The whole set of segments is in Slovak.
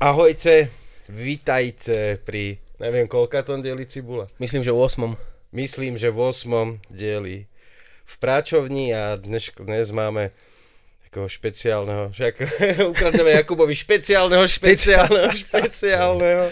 Ahojte, vítajte pri, neviem, koľkatom dieli Cibula. Myslím, že v 8. Myslím, že v 8. dieli v Práčovni a dnes, dnes máme takého špeciálneho, však ukradneme Jakubovi špeciálneho, špeciálneho, špeciálneho,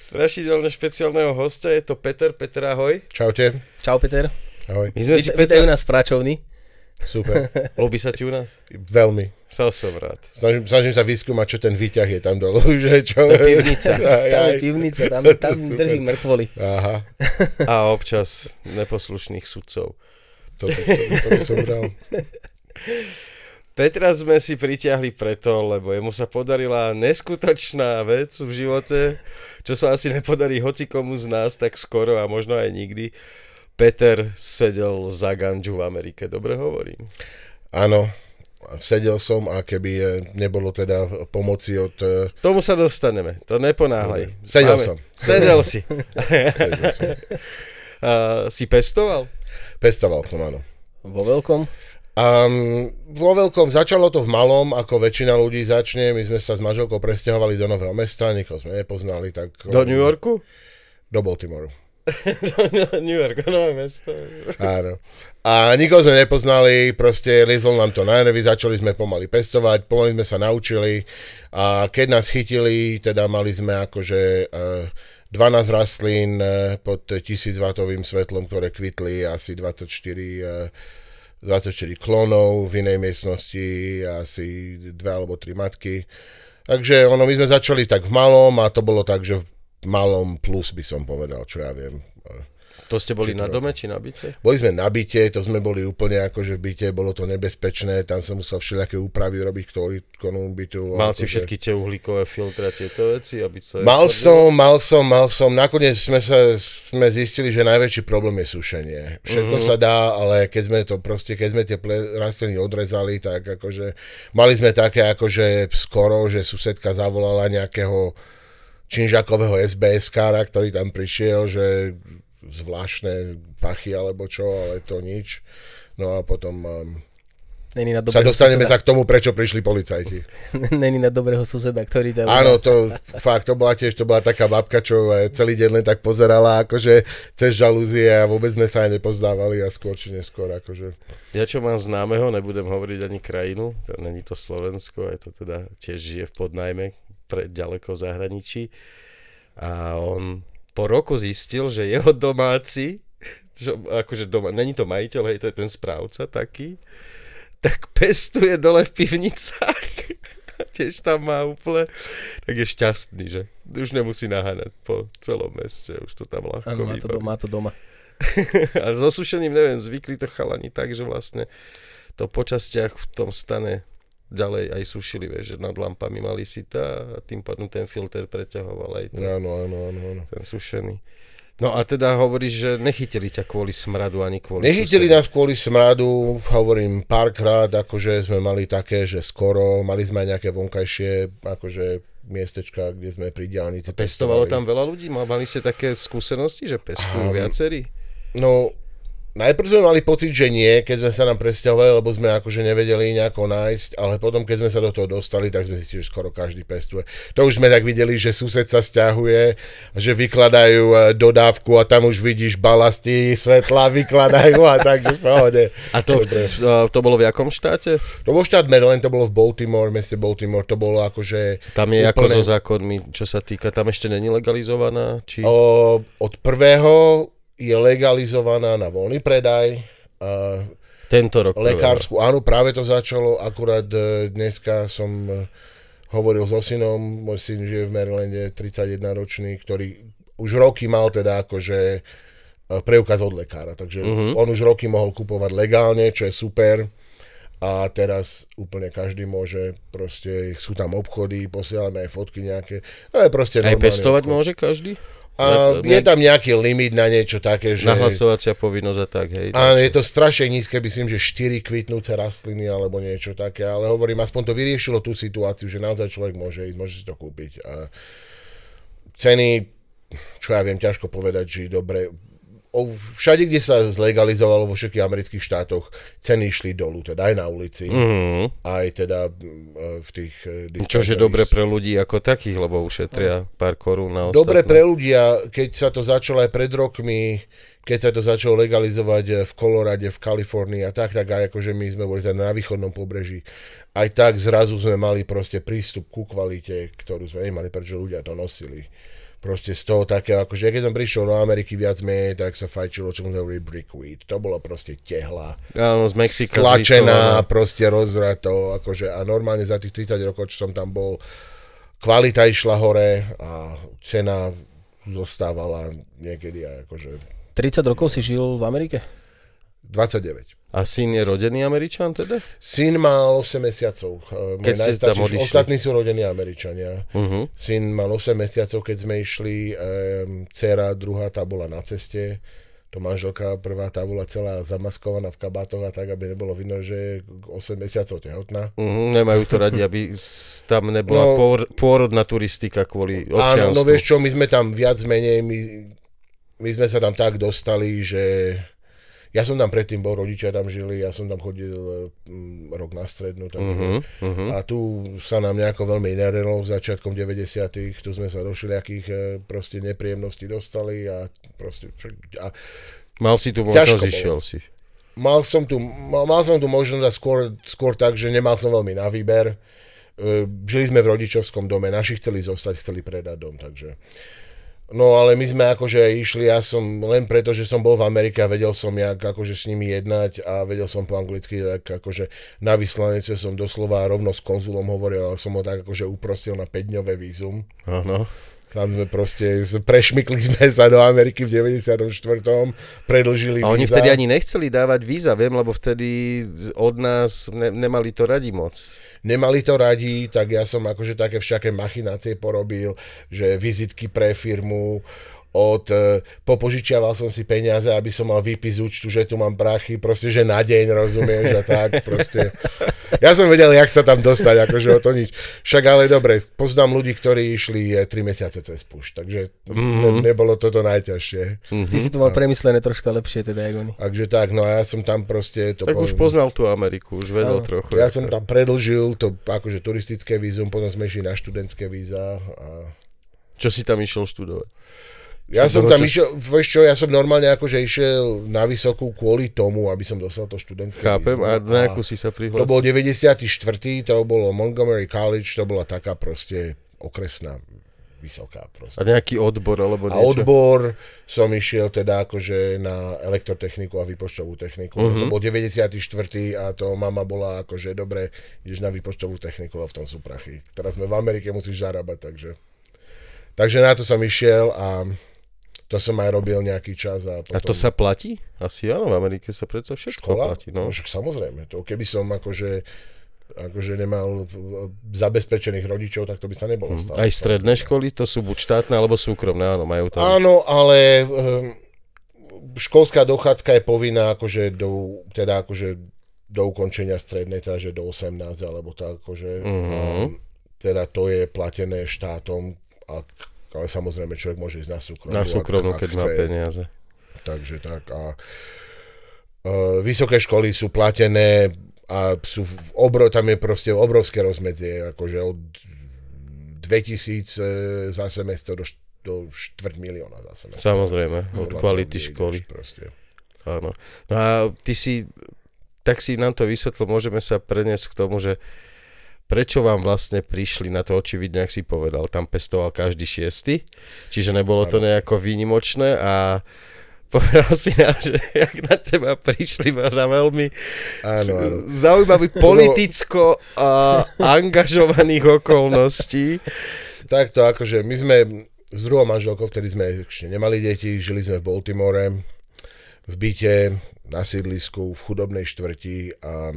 strašidelne špeciálneho hostia, je to Peter, Peter, ahoj. Čaute. Čau, Peter. Ahoj. My sme si Vítajú Petra... nás v Práčovni. Super. Ľubí sa ti u nás? Veľmi. Chcel som rád. Snažím, snažím sa vyskúmať, čo ten výťah je tam dolu, že čo? To je pivnica. Aj, Tam je aj. pivnica, tam, tam drží mŕtvoly. Aha, A občas neposlušných sudcov. to, by- to, by- to by som bral. Petra sme si pritiahli preto, lebo jemu sa podarila neskutočná vec v živote, čo sa asi nepodarí hocikomu z nás tak skoro a možno aj nikdy. Peter sedel za ganžu v Amerike, dobre hovorím. Áno, sedel som a keby nebolo teda pomoci od... eh, Tomu sa dostaneme, to neponáhľaj. Dobre. Sedel som. Sedel si. Sedel som. a, si pestoval? Pestoval som, áno. Vo veľkom. Um, vo veľkom začalo to v malom, ako väčšina ľudí začne. My sme sa s manželkou presťahovali do Nového mesta, nikoho sme nepoznali, tak... Do New Yorku? Do Baltimoru. New Yorku, nové mesto. Áno. A nikoho sme nepoznali, proste liezol nám to na nervy, začali sme pomaly pestovať, pomaly sme sa naučili a keď nás chytili, teda mali sme akože eh, 12 rastlín eh, pod 1000 watovým svetlom, ktoré kvitli, asi 24 eh, 24 klonov v inej miestnosti, asi dve alebo tri matky. Takže ono, my sme začali tak v malom a to bolo tak, že malom plus by som povedal, čo ja viem. To ste boli na dome či na byte? Boli sme na byte, to sme boli úplne akože v byte, bolo to nebezpečné, tam som musel všelijaké úpravy robiť k tomu bytu. Mal si akože- všetky tie uhlíkové filtre a tieto veci? Aby to Mal som, mal som, mal som. Nakoniec sme, sa, sme zistili, že najväčší problém je sušenie. Všetko Mhm. sa dá, ale keď sme to proste, keď sme tie ple- rastliny odrezali, tak akože mali sme také akože skoro, že susedka zavolala nejakého činžakového SBS-kára, ktorý tam prišiel, že zvláštne pachy alebo čo, ale to nič. No a potom um, Není na sa dostaneme suseda. sa k tomu, prečo prišli policajti. Není na dobrého suseda, ktorý ťa... Áno, to fakt, to bola tiež, to bola taká babka, čo eh, celý deň len tak pozerala, akože cez žalúzie a vôbec sme sa aj nepozdávali a skôr či neskôr, akože. Ja čo mám známeho, nebudem hovoriť ani krajinu, to není to Slovensko, je to teda tiež žije v podnajme, pre, ďaleko v zahraničí. A on po roku zistil, že jeho domáci, čo, akože doma, není to majiteľ, hej, to je ten správca taký, tak pestuje dole v pivnicách. Tiež tam má úplne, tak je šťastný, že už nemusí naháňať po celom meste, už to tam ľahko Áno, má to doma, má to doma. A so sušením, neviem, zvykli to chalani tak, že vlastne to po častiach v tom stane ďalej aj sušili, vieš, že nad lampami mali sita a tým pádom ten filter preťahoval aj ten, Áno, áno, áno, áno. ten sušený. No a teda hovoríš, že nechytili ťa kvôli smradu ani kvôli Nechytili susedu. nás kvôli smradu, hovorím párkrát, akože sme mali také, že skoro, mali sme aj nejaké vonkajšie, akože miestečka, kde sme pri diálnici Pestovalo pestovali. tam veľa ľudí? Ma- Mali ste také skúsenosti, že pestujú Áno. viacerí? No, najprv sme mali pocit, že nie, keď sme sa nám presťahovali, lebo sme akože nevedeli nejako nájsť, ale potom, keď sme sa do toho dostali, tak sme zistili, že skoro každý pestuje. To už sme tak videli, že sused sa stiahuje, že vykladajú e, dodávku a tam už vidíš balasty, svetla vykladajú a takže v pohode. A to, Dobre. to bolo v jakom štáte? To bol štát Maryland, to bolo v Baltimore, meste Baltimore, to bolo akože... Tam je ako Úplne- so zákonmi, čo sa týka, tam ešte není legalizovaná? Či... O, od prvého je legalizovaná na voľný predaj. A Tento rok. Lekársku, áno, práve to začalo, akurát e, dneska som e, hovoril so synom, môj syn žije v Marylande, 31 ročný, ktorý už roky mal teda akože e, preukaz od lekára, takže Mhm. on už roky mohol kupovať legálne, čo je super a teraz úplne každý môže, proste sú tam obchody, posielame aj fotky nejaké, no je proste Aj pestovať obchod. môže každý? A je tam nejaký limit na niečo také, že... Nahlasovacia povinnosť a tak, hej. Áno, je to strašne nízke, myslím, že 4 kvitnúce rastliny alebo niečo také, ale hovorím, aspoň to vyriešilo tú situáciu, že naozaj človek môže ísť, môže si to kúpiť. A ceny, čo ja viem, ťažko povedať, či dobre, všade, kde sa zlegalizovalo vo všetkých amerických štátoch, ceny išli dolu, teda aj na ulici, Mhm. aj teda mm, v tých eh, Čo je dobre pre ľudí ako takých, lebo ušetria pár korún na ostatné. Dobre pre ľudia, keď sa to začalo aj pred rokmi, keď sa to začalo legalizovať eh, v Kolorade, v Kalifornii a tak, tak aj akože my sme boli teda na východnom pobreží, aj tak zrazu sme mali proste prístup ku kvalite, ktorú sme nemali, pretože ľudia to nosili. Proste z toho takého, akože keď som prišiel do Ameriky viac menej, tak sa fajčilo, čo sme hovorili brickweed. To bolo proste tehla. Áno, z Mexika Stlačená, zrysovaná. proste rozrato, akože a normálne za tých 30 rokov, čo som tam bol, kvalita išla hore a cena zostávala niekedy aj akože 30 rokov si žil v Amerike? 29. A syn je rodený Američan teda? Syn mal 8 mesiacov. eh, Môj Keď ste tam ostatní sú rodení Američania. Uh-huh. Syn mal 8 mesiacov, keď sme išli. Um, dcera druhá, tá bola na ceste. To manželka prvá, tá bola celá zamaskovaná v kabátoch a tak, aby nebolo vidno, že je 8 mesiacov tehotná. Uh-huh. Nemajú to radi, aby tam nebola No. pôrodná turistika kvôli Áno, občianstvu. no vieš čo, my sme tam viac menej, my, my sme sa tam tak dostali, že ja som tam predtým bol, rodičia tam žili, ja som tam chodil mm, rok na strednú, takže Uh-huh. A tu sa nám nejako veľmi nerelo začiatkom 90 tu sme sa do všelijakých e, proste nepríjemností dostali a proste a Mal si tu možnosť, išiel si. mal som tu, mal, mal som tu možnosť a skôr, skôr tak, že nemal som veľmi na výber. E, žili sme v rodičovskom dome, naši chceli zostať, chceli predať dom, takže No ale my sme akože išli, ja som len preto, že som bol v Amerike a vedel som, jak akože s nimi jednať a vedel som po anglicky, tak akože na vyslanece som doslova rovno s konzulom hovoril, ale som ho tak akože uprosil na 5-dňové vízum. Áno. Tam sme proste, prešmykli sme sa do Ameriky v 94. predlžili A oni víza. vtedy ani nechceli dávať víza, viem, lebo vtedy od nás ne, nemali to radi moc. Nemali to radi, tak ja som akože také všaké machinácie porobil, že vizitky pre firmu, od, e, popožičiaval som si peniaze, aby som mal výpis účtu, že tu mám prachy, proste, že na deň, rozumieš, a tak, proste. Ja som vedel, jak sa tam dostať, akože o to nič. Však ale dobre, poznám ľudí, ktorí išli 3 mesiace cez puš, takže ne, nebolo toto najťažšie. Ty si to mal premyslené troška lepšie, teda, jak oni. Takže tak, no a ja som tam proste... To Tak po- už poznal tú Ameriku, už vedel Áno. trochu. Ja som tam predlžil to akože turistické vízum, potom sme išli na študentské víza a Čo si tam išiel študovať? Ja som tam išiel, vieš čo, ja som normálne akože išiel na vysokú kvôli tomu, aby som dostal to študentské Chápem, vízum. a na akú si sa To prihlásil? bol 94. to bolo Montgomery College, to bola taká proste okresná vysoká proste. A nejaký odbor alebo A niečo? odbor som išiel teda akože na elektrotechniku a výpočtovú techniku. Uh-huh. To bol 94. a to mama bola akože dobre, ideš na výpočtovú techniku a v tom sú prachy. Teraz sme v Amerike, musíš zarábať, takže... Takže na to som išiel a to som aj robil nejaký čas a potom... A to sa platí? Asi áno, v Amerike sa predsa všetko škola? platí. No. Však samozrejme, to keby som akože akože nemal eh, zabezpečených rodičov, tak to by sa nebolo stalo. Mhm. Aj stredné školy, to sú buď štátne alebo súkromné, áno, majú tam. Áno, ale um, školská dochádzka je povinná akože do, teda akože do ukončenia strednej, teda že do 18 alebo tak akože. Mhm. Um, teda to je platené štátom, ak, ale samozrejme človek môže ísť na súkromnú. Na súkromnú, ak- ak keď má chce. peniaze. Takže tak a uh, vysoké školy sú platené a sú v obro, tam je proste obrovské rozmedzie, akože od 2000 e, za semestr do, do štvrť milióna za semestr. Samozrejme, od kvality školy. Proste. Áno. No a ty si, tak si nám to vysvetlil, môžeme sa preniesť k tomu, že prečo vám vlastne prišli na to očividne, ak si povedal, tam pestoval každý šiesty, čiže nebolo to nejako výnimočné a povedal si nám, že jak na teba prišli ma za veľmi Áno, áno. zaujímavý politicko a angažovaných okolností. Takto akože my sme s druhou manželkou, vtedy sme ešte nemali deti, žili sme v Baltimore, v byte, na sídlisku, v chudobnej štvrti a,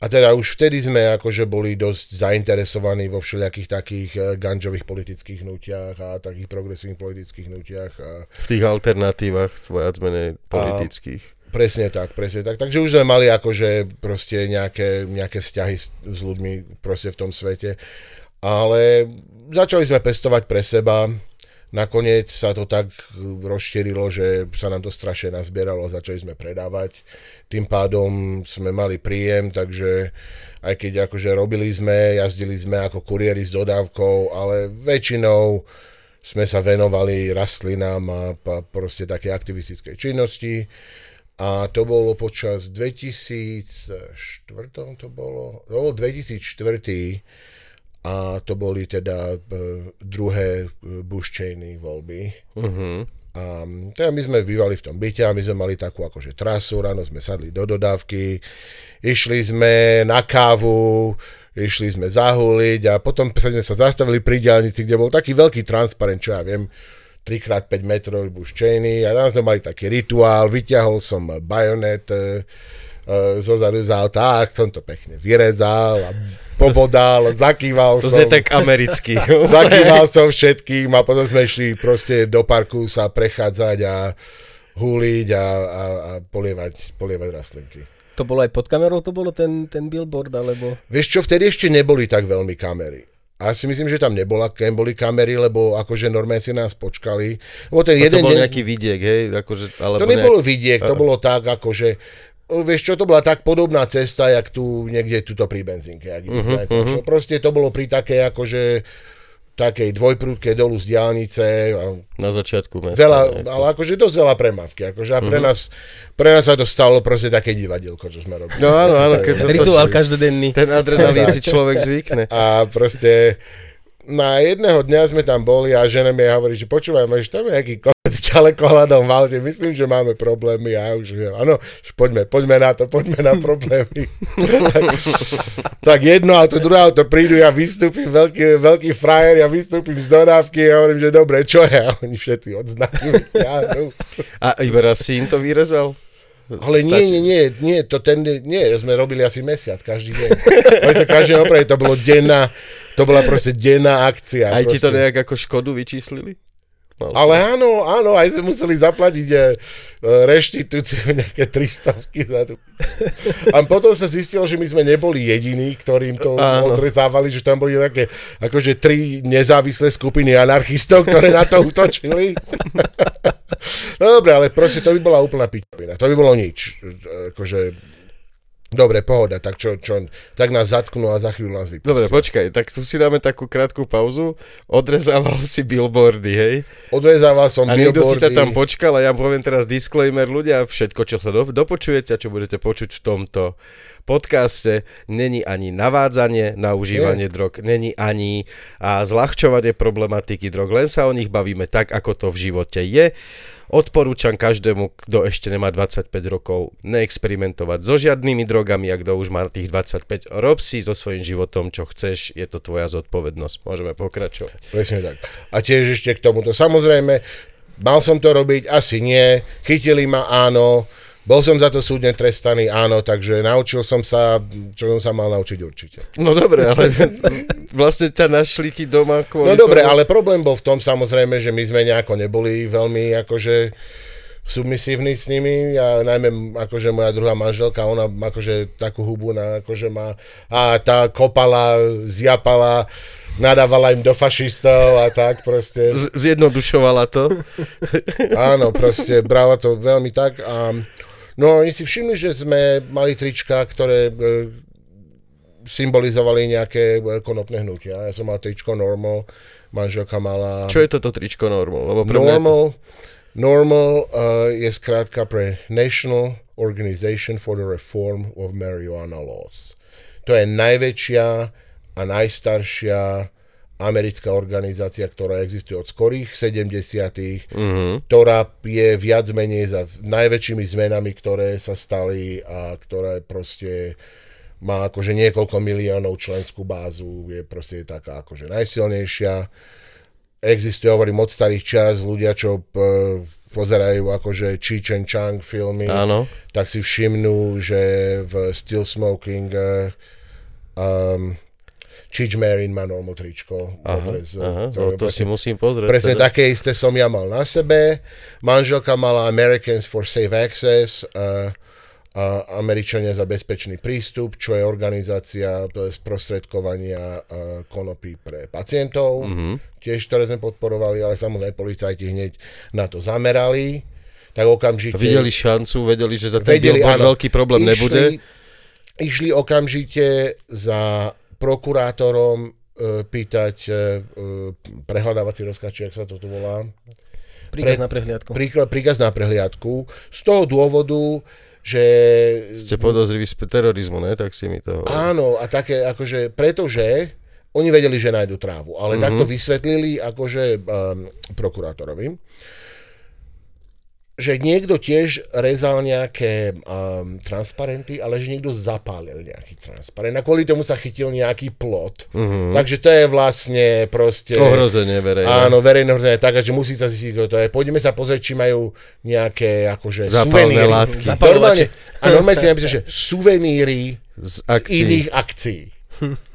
a teda už vtedy sme akože boli dosť zainteresovaní vo všelijakých takých eh, ganžových politických hnutiach a takých progresívnych politických hnutiach a V tých alternatívach, viac menej politických. Presne tak, presne tak. Takže už sme mali akože proste nejaké, nejaké vzťahy s, s ľuďmi proste v tom svete. Ale začali sme pestovať pre seba. Nakoniec sa to tak rozšírilo, že sa nám to strašne nazbieralo a začali sme predávať. Tým pádom sme mali príjem, takže aj keď akože robili sme, jazdili sme ako kuriéri s dodávkou, ale väčšinou sme sa venovali rastlinám a, proste také aktivistickej činnosti. A to bolo počas 2004, to bolo, to bolo 2004 a to boli teda e, druhé e, Bush Cheney voľby. Uh-huh. A teda my sme bývali v tom byte a my sme mali takú akože trasu, ráno sme sadli do dodávky, išli sme na kávu, išli sme zahuliť a potom sme sa zastavili pri diálnici, kde bol taký veľký transparent, čo ja viem, 3x5 metrov Bush Cheney a tam sme mali taký rituál, vyťahol som bajonet, e, uh, zozadu z auta, som to pekne vyrezal a pobodal, zakýval to som. To je tak americký. zakýval som všetkým a potom sme išli proste do parku sa prechádzať a húliť a, a, a polievať, polievať rastlinky. To bolo aj pod kamerou, to bolo ten, ten billboard, alebo... Vieš čo, vtedy ešte neboli tak veľmi kamery. A ja si myslím, že tam nebola, neboli kamery, lebo akože normálne si nás počkali. Lebo ten jeden to bol deň... nejaký vidiek, hej? Akože, alebo to nebolo nejak... vidiek, to bolo tak, akože vieš čo, to bola tak podobná cesta, jak tu niekde tuto pri benzínke. Jak uh-huh, uh-huh. Proste to bolo pri takej akože takej dvojprúdke dolu z diálnice. Na začiatku mesta. Veľa, ale akože dosť veľa premávky. Akože a pre, uh-huh. nás, pre nás sa to stalo proste také divadielko, čo sme robili. No áno, áno. Keď Rituál každodenný. Ten adrenalín si človek zvykne. A proste na jedného dňa sme tam boli a žena mi hovorí, že počúvaj, máš tam nejaký konec ďaleko hľadom v aute, myslím, že máme problémy a ja už, áno, poďme, poďme na to, poďme na problémy. tak jedno auto, druhé auto prídu, ja vystúpim, veľký, veľký frajer, ja vystúpim z dodávky a hovorím, že dobre, čo je? A oni všetci odznakli. Ja, no. A iba raz si im to vyrezal? Ale nie, nie, nie, nie, to ten, nie, sme robili asi mesiac, každý deň. každý opravdu, to bolo denná, to bola proste denná akcia. Aj proste. ti to nejak ako škodu vyčíslili? Mal Ale áno, áno, aj sme museli zaplatiť e, reštitúciu nejaké 300 za tú. A potom sa zistilo, že my sme neboli jediní, ktorým to áno. odrezávali, že tam boli také akože tri nezávislé skupiny anarchistov, ktoré na to utočili. no dobre, ale proste to by bola úplná pičovina. To by bolo nič. Akože Dobre, pohoda, tak čo, čo, tak nás zatknú a za chvíľu nás vypustia. Dobre, počkaj, tak tu si dáme takú krátku pauzu. Odrezával si billboardy, hej? Odrezával som a billboardy. A si ťa tam počkal a ja poviem teraz disclaimer, ľudia, všetko, čo sa do, dopočujete a čo budete počuť v tomto podcaste, není ani navádzanie na užívanie Nie. drog, není ani a zľahčovanie problematiky drog, len sa o nich bavíme tak, ako to v živote je. Odporúčam každému, kto ešte nemá 25 rokov, neexperimentovať so žiadnymi drogami, ak kto už má tých 25. Rob si so svojím životom, čo chceš, je to tvoja zodpovednosť. Môžeme pokračovať. Presne tak. A tiež ešte k tomuto. Samozrejme, mal som to robiť, asi nie. Chytili ma, áno bol som za to súdne trestaný, áno, takže naučil som sa, čo som sa mal naučiť určite. No dobre, ale vlastne ťa našli ti doma kvôli No dobre, ale problém bol v tom samozrejme, že my sme nejako neboli veľmi akože submisívni s nimi a najmä akože moja druhá manželka, ona akože takú hubu na, akože má a tá kopala, zjapala, nadávala im do fašistov a tak proste. Z- zjednodušovala to. Áno, proste brala to veľmi tak a No oni si všimli, že sme mali trička, ktoré e, symbolizovali nejaké e, konopné hnutia. Ja som mal tričko Normal, manželka mala... Čo je toto tričko Normal? Lebo pre normal, normal uh, je skrátka pre National Organization for the Reform of Marijuana Laws. To je najväčšia a najstaršia americká organizácia, ktorá existuje od skorých 70 mm-hmm. ktorá je viac menej za najväčšími zmenami, ktoré sa stali a ktorá proste má akože niekoľko miliónov členskú bázu, je proste taká akože najsilnejšia. Existuje, hovorím, od starých čas ľudia, čo p- pozerajú akože Cheech and Chang filmy, Áno. tak si všimnú, že v Still Smoking um, Marin má normal tričko. Aha, odrez, aha, no to si musím pozrieť. Presne teda. také isté som ja mal na sebe. Manželka mala Americans for Safe Access. Uh, a Američania za bezpečný prístup, čo je organizácia sprostredkovania konopy pre pacientov, mm-hmm. tiež ktoré sme podporovali, ale samozrejme policajti hneď na to zamerali, tak okamžite... Videli šancu, vedeli, že za ten vedeli, áno, veľký problém išli, nebude. Išli okamžite za prokurátorom e, pýtať e, e prehľadávací rozkaz, či ak sa to tu volá. Príkaz na prehliadku. príkaz na prehliadku. Z toho dôvodu, že... Ste podozriví z terorizmu, ne? Tak si mi to. Áno, a také, akože, pretože oni vedeli, že nájdu trávu, ale mm-hmm. takto vysvetlili akože um, prokurátorovi že niekto tiež rezal nejaké um, transparenty, ale že niekto zapálil nejaký transparent a kvôli tomu sa chytil nejaký plot. Uh-huh. Takže to je vlastne proste... Ohrozenie verejné. Áno, verejné ohrozenie, tak, že musí sa zistiť, kto to je. Poďme sa pozrieť, či majú nejaké akože Zapálne suveníry. Látky. Normálne, a normálne si napíše, že suveníry z, z iných akcií.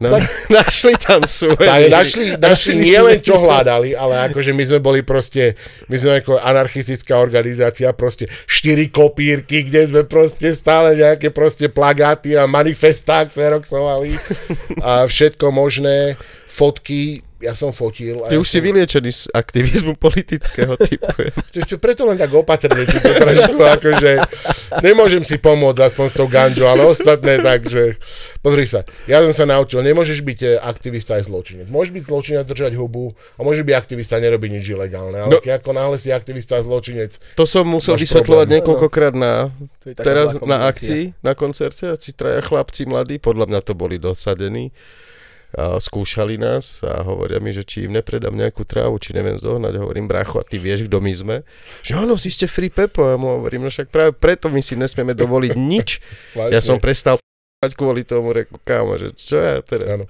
No, tak, našli tam svoje. Tak, našli, našli nielen čo hľadali, ale akože my sme boli proste, my sme ako anarchistická organizácia, proste štyri kopírky, kde sme proste stále nejaké proste plagáty a manifestá xeroxovali a všetko možné, fotky, ja som fotil. Ty ja už som... si vyliečený z aktivizmu politického typu. Ešte preto len tak opatrne, ty to trošku, akože nemôžem si pomôcť aspoň s tou ganžou, ale ostatné takže pozri sa, ja som sa naučil, nemôžeš byť eh, aktivista aj zločinec. Môžeš byť zločinec, držať hubu a môže byť aktivista, nerobiť nič ilegálne, ale no, keď ako náhle si aktivista a zločinec. To som musel vysvetľovať problém. niekoľkokrát na, teraz na akcii, na koncerte a si traja chlapci mladí, podľa mňa to boli dosadení a skúšali nás a hovoria mi, že či im nepredám nejakú trávu, či neviem zohnať. Hovorím, bracho, a ty vieš, kto my sme? Že áno, si ste free pepo. A mu hovorím, no však práve preto my si nesmieme dovoliť nič. ja som prestal kvôli tomu, reku, kámo, že čo ja teraz? Áno.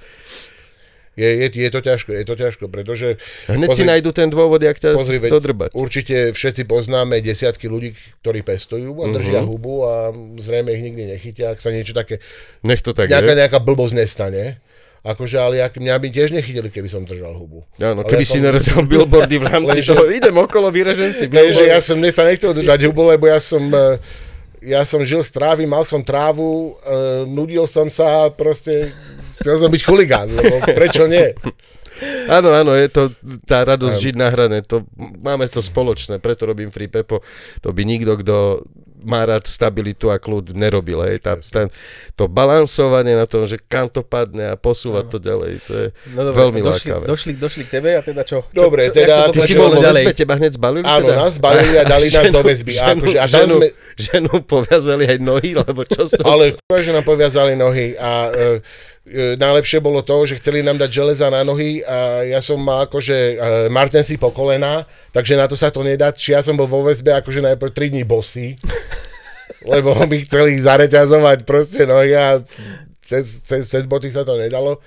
Je, je, je to ťažko, je to ťažko, pretože... Hneď pozri, si nájdu ten dôvod, jak ťa pozri, dodrbať. Určite všetci poznáme desiatky ľudí, ktorí pestujú a držia uh-huh. hubu a zrejme ich nikdy nechytia, ak sa niečo také... Nech to tak nejaká, je. nejaká blbosť nestane. Akože, ale jak, mňa by tiež nechytili, keby som držal hubu. Áno, keby ja si som... nerezal billboardy v rámci toho, idem okolo, vyrežen si billboardy. že ja som sa nechcel držať hubu, lebo ja som, e, ja som žil z trávy, mal som trávu, uh, nudil som sa, proste chcel som byť chuligán, lebo prečo nie? Áno, áno, je to tá radosť žiť na hrane. To, máme to spoločné, preto robím Free Pepo. To by nikto, kto má rád stabilitu a kľud, nerobil. Hej. Tá, ten, to balansovanie na tom, že kam to padne a posúvať to ďalej, to je no, dobre, veľmi došli, lákavé. Došli, došli k tebe a teda čo? Dobre, čo, teda... Ty si bol vo väzbe, teba hneď zbalili? Áno, teda? nás zbalili a dali nám do väzby. Ženu, akože, a ženu, sme... ženu poviazali aj nohy, lebo čo Ale že nám poviazali nohy a uh, najlepšie bolo to, že chceli nám dať železa na nohy a ja som mal akože e, Martin si po kolena, takže na to sa to nedá. Či ja som bol vo väzbe akože najprv 3 dní bosý, lebo by chceli zareťazovať proste nohy a cez, cez, cez boty sa to nedalo.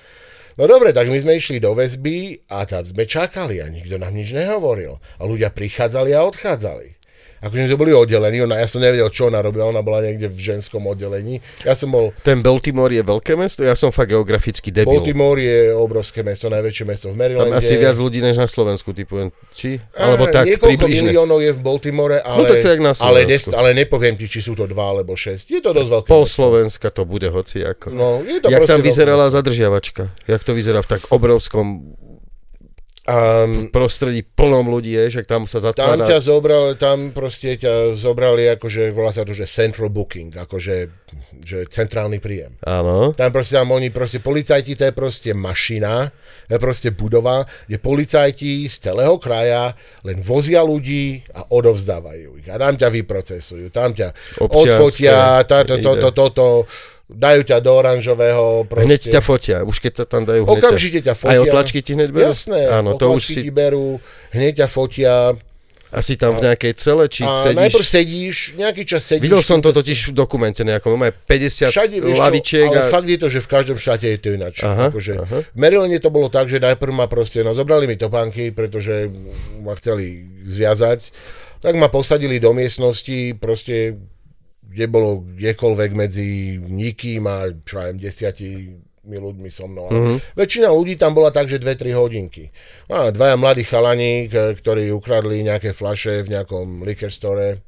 No dobre, tak my sme išli do väzby a tam sme čakali a nikto nám nič nehovoril. A ľudia prichádzali a odchádzali akože sme boli oddelení, ona, ja som nevedel, čo ona robila, ona bola niekde v ženskom oddelení. Ja som bol... Ten Baltimore je veľké mesto? Ja som fakt geograficky debil. Baltimore je obrovské mesto, najväčšie mesto v Marylande. Tam asi viac ľudí než na Slovensku, typu, či? Alebo tak, Niekoľko približne. miliónov je v Baltimore, ale, no, tak to je na ale, des, ale nepoviem ti, či sú to dva alebo šesť. Je to dosť veľké Pol mesto. Slovenska to bude hoci ako. No, je to Jak tam vyzerala zadržiavačka? Jak to vyzerá v tak obrovskom Um, prostredí plnom ľudí, je, že tam sa zatvára... Tam ťa zobrali, tam proste ťa zobrali, akože volá sa to, že central booking, akože že centrálny príjem. Áno. Tam proste tam oni, proste policajti, to je proste mašina, to je proste budova, kde policajti z celého kraja len vozia ľudí a odovzdávajú ich. A tam ťa vyprocesujú, tam ťa Občianské, odfotia, táto, toto, toto, to, dajú ťa do oranžového proste. Hneď ťa fotia, už keď sa tam dajú hneď Okamžite ťa fotia. Aj otlačky ti hneď berú? Jasné, Áno, to už si... ti berú, hneď ťa fotia. Asi tam v nejakej cele, či a sedíš... najprv sedíš, nejaký čas sedíš... Videl som to totiž v dokumente nejakom, máme 50 Všade, lavičiek. Ale a... fakt je to, že v každom štáte je to ináč. Aha, akože, aha. V Marylande to bolo tak, že najprv ma proste, no zobrali mi topánky, pretože ma chceli zviazať, tak ma posadili do miestnosti, proste kde bolo kdekoľvek medzi nikým a čo aj desiatimi ľuďmi so mnou. Mm-hmm. Väčšina ľudí tam bola tak, že 2-3 hodinky. A dvaja mladí chalani, ktorí ukradli nejaké flaše v nejakom liquor store.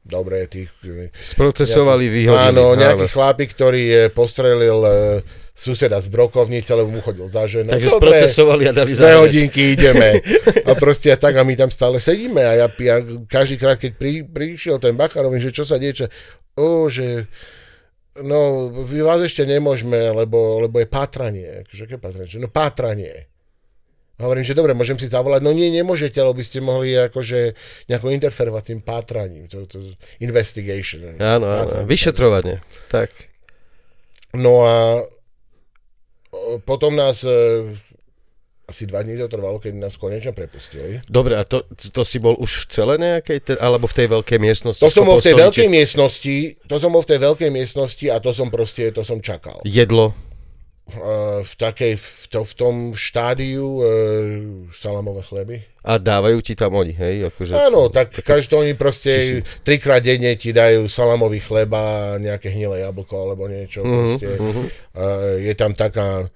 dobre, tých... Sprocesovali, vyhodili. Áno, nejaký chlapík, ktorý postrelil eh, suseda z brokovnice, lebo mu chodil za ženou. Takže Dobre, sprocesovali a dali za hodinky ideme. A proste a tak a my tam stále sedíme a ja, ja každý krát, keď pri, prišiel ten Bachar, hovorím, že čo sa deje, že, o, že no, vy vás ešte nemôžeme, lebo, lebo je pátranie. Že aké pátranie? No pátranie. Hovorím, že dobre, môžem si zavolať. No nie, nemôžete, lebo by ste mohli akože nejako interferovať tým pátraním. To, to, investigation. Áno, áno, vyšetrovanie. Tak. No a potom nás e, asi dva dní to trvalo, keď nás konečne prepustili. Dobre, a to, to si bol už v celé nejakej, alebo v tej veľkej miestnosti? To som bol v tej veľkej miestnosti, to som bol v tej veľkej miestnosti a to som proste, to som čakal. Jedlo. Uh, v takej, v, to, v tom štádiu uh, salamové chleby. A dávajú ti tam oni, hej? Akože, Áno, tak každý oni proste trikrát denne ti dajú salamový chleba, nejaké hnilé jablko alebo niečo. Mhm, Proste. Uh, je tam taká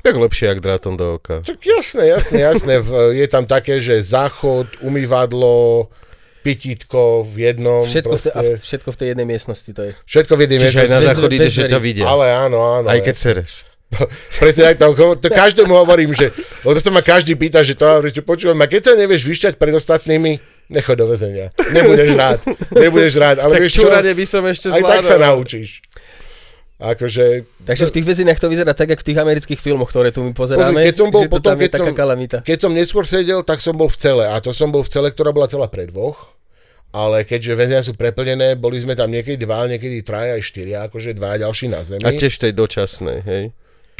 Tak lepšie, jak drátom do oka. Tak jasné, jasné, jasné. Je tam také, že záchod, umývadlo, pitítko v jednom. Všetko, v te, a proste, v- všetko v tej jednej miestnosti to je. všetko v jednej Čiže aj na miestnosti. záchod bez ide, že ťa vidia. Ale áno, áno. Aj keď sereš. Presne tak, to, to každému hovorím, že lebo to sa ma každý pýta, že to hovorí, že počúvam, a keď sa nevieš vyšťať pred ostatnými, nechod do väzenia. Nebudeš rád. Nebudeš rád. Ale Tak vieš čo? by som ešte Aj zvládol. tak sa naučíš. Akože, Takže v tých väzeniach to vyzerá tak, ako v tých amerických filmoch, ktoré tu my pozeráme. Pozri, keď som bol že to potom, keď taká som- kalamita. keď som neskôr sedel, tak som bol v cele. A to som bol v cele, ktorá bola celá pre dvoch. Ale keďže väzenia sú preplnené, boli sme tam niekedy dva, niekedy traja aj štyria, akože dva ďalší na zemi. A tiež tej dočasnej, hej?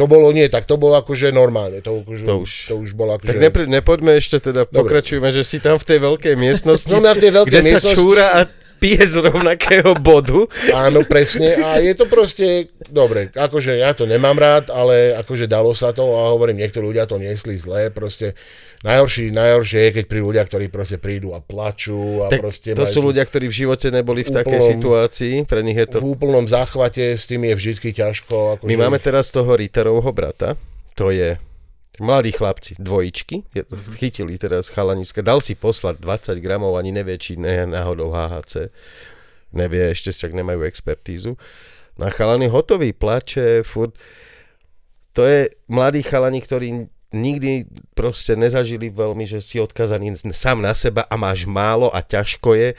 To bolo nie tak, to bolo akože normálne. To, akože, To už. to už bolo akože... Tak nepri, nepoďme ešte teda, pokračujeme, že si tam v tej veľkej miestnosti, No, v tej veľkej kde sa miestnosti- čúra a pije z rovnakého bodu. Áno, presne. A je to proste, dobre, akože ja to nemám rád, ale akože dalo sa to a hovorím, niektorí ľudia to niesli zle, proste najhorší, najhoršie je, keď prídu ľudia, ktorí proste prídu a plačú a Tak proste to majú- sú ľudia, ktorí v živote neboli v takej Úplnom- situácii, pre nich je to... v úplnom záchvate, s tým je vždy ťažko. Akože... My máme teraz toho Ritterovho brata, to je mladí chlapci, dvojičky, Mhm. chytili teraz chalaniska, dal si poslať 20 gramov, ani nevie, či ne, náhodou HHC, nevie, ešte však nemajú expertízu. Na chalany hotový, plače, furt. To je mladí chalani, ktorí nikdy proste nezažili veľmi, že si odkazaný sám na seba a máš málo a ťažko je.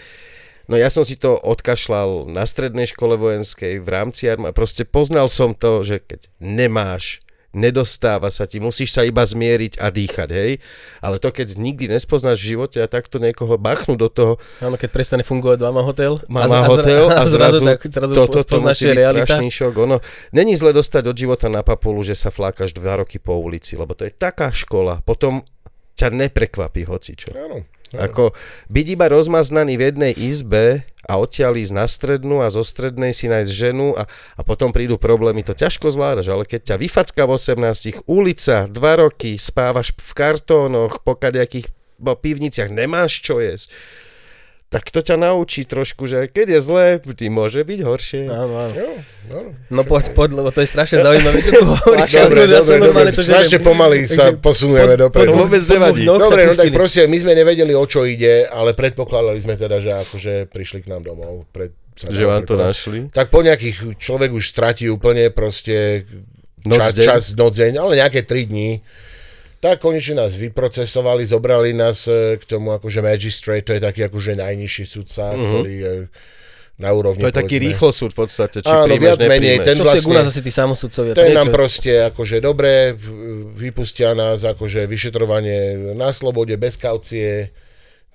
No ja som si to odkašľal na strednej škole vojenskej v rámci armády. Proste poznal som to, že keď nemáš nedostáva sa ti, musíš sa iba zmieriť a dýchať, hej. Ale to, keď nikdy nespoznáš v živote a takto niekoho bachnú do toho, Áno, keď prestane fungovať Mama Hotel. Mama a, hotel a zrazu, tak, zrazu toto to musí je byť realita. strašný šok. Ono, není zle dostať od života na papulu, že sa flákaš dva roky po ulici, lebo to je taká škola. Potom ťa neprekvapí hocičo. Áno. Ako byť iba rozmaznaný v jednej izbe a odtiaľ ísť na strednú a zo strednej si nájsť ženu a, a potom prídu problémy, to ťažko zvládaš, ale keď ťa vyfacka v 18, ulica, dva roky, spávaš v kartónoch, po kadejakých pivniciach, nemáš čo jesť, tak to ťa naučí trošku, že keď je zlé, vždy môže byť horšie. Áno, áno. Jo, áno. No poď, poď, lebo to je strašne zaujímavé, čo tu hovoríš. Dobre, ja dobre, dobre. to, Strašne pomaly sa posunieme dopredu. Vôbec nevadí. Dobre, no tak proste, my sme nevedeli, o čo ide, ale predpokladali sme teda, že akože prišli k nám domov. Pred, sa Že vám to našli. Tak po nejakých, človek už stratí úplne proste Noc, čas, deň. čas, noc, deň, ale nejaké 3 dní. Tak konečne nás vyprocesovali, zobrali nás e, k tomu akože magistrate, to je taký akože najnižší sudca, mm-hmm. ktorý je na úrovni. To je taký rýchlo súd v podstate, či Áno, príjmeš, viac menej, ten Čo vlastne- u nás asi tí samosudcovia. Ten nám proste akože dobre, vypustia nás akože vyšetrovanie na slobode, bez kaucie,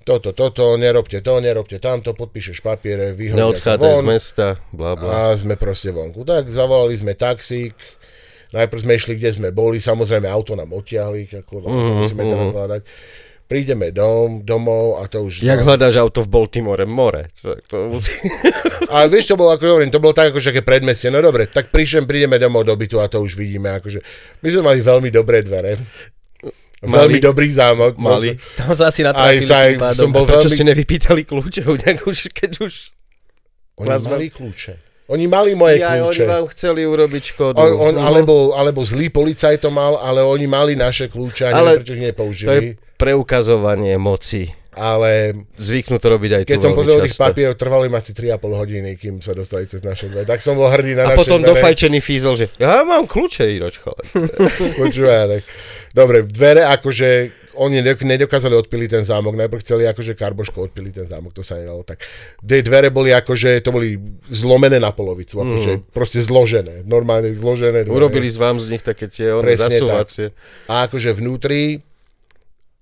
toto, toto, nerobte to, nerobte tamto, podpíšeš papiere, vyhodia Neodchádzaj z von mesta, bla bla. a sme proste vonku. Tak zavolali sme taxík, najprv sme išli, kde sme boli, samozrejme auto nám odtiahli, ako, mm, musíme teraz hľadať. Prídeme dom, domov a to už... Jak hľadáš auto v Baltimore? More. To, to musí... A vieš, to bolo, ako hovorím, to bolo tak akože také predmestie. No dobre, tak príšem, prídeme domov do bytu a to už vidíme. Akože, my sme mali veľmi dobré dvere. Veľmi Mali- dobrý zámok. Mali. Tam sa asi Aj natrafili sa, pádom. som bol Prečo veľmi... si nevypýtali už, keď už... Oni vás- mali kľúče. Oni mali moje Ja, oni kľúče. vám chceli urobiť škodu. On, on, No. alebo, alebo zlý policajt to mal, ale oni mali naše kľúče a Ale neviem, prečo ich To je nepoužili. preukazovanie moci. ale Zvyknú to robiť aj tu keď som veľmi pozrel tých papierov, trvalo im asi 3,5 hodiny, kým sa dostali cez naše dvere. Tak som bol hrdý na A naše potom dvere. dofajčený fízel, že ja mám kľúče, Iroč, chalani. Počúvaj. Dobre, dvere akože oni nedok- nedokázali odpiliť ten zámok, najprv chceli akože karboško odpiliť ten zámok, to sa nedalo tak. Tie dvere boli akože, to boli zlomené na polovicu, akože proste zložené, normálne zložené dvere. Urobili z vám z nich také tie one Presne zasúvacie. A akože vnútri,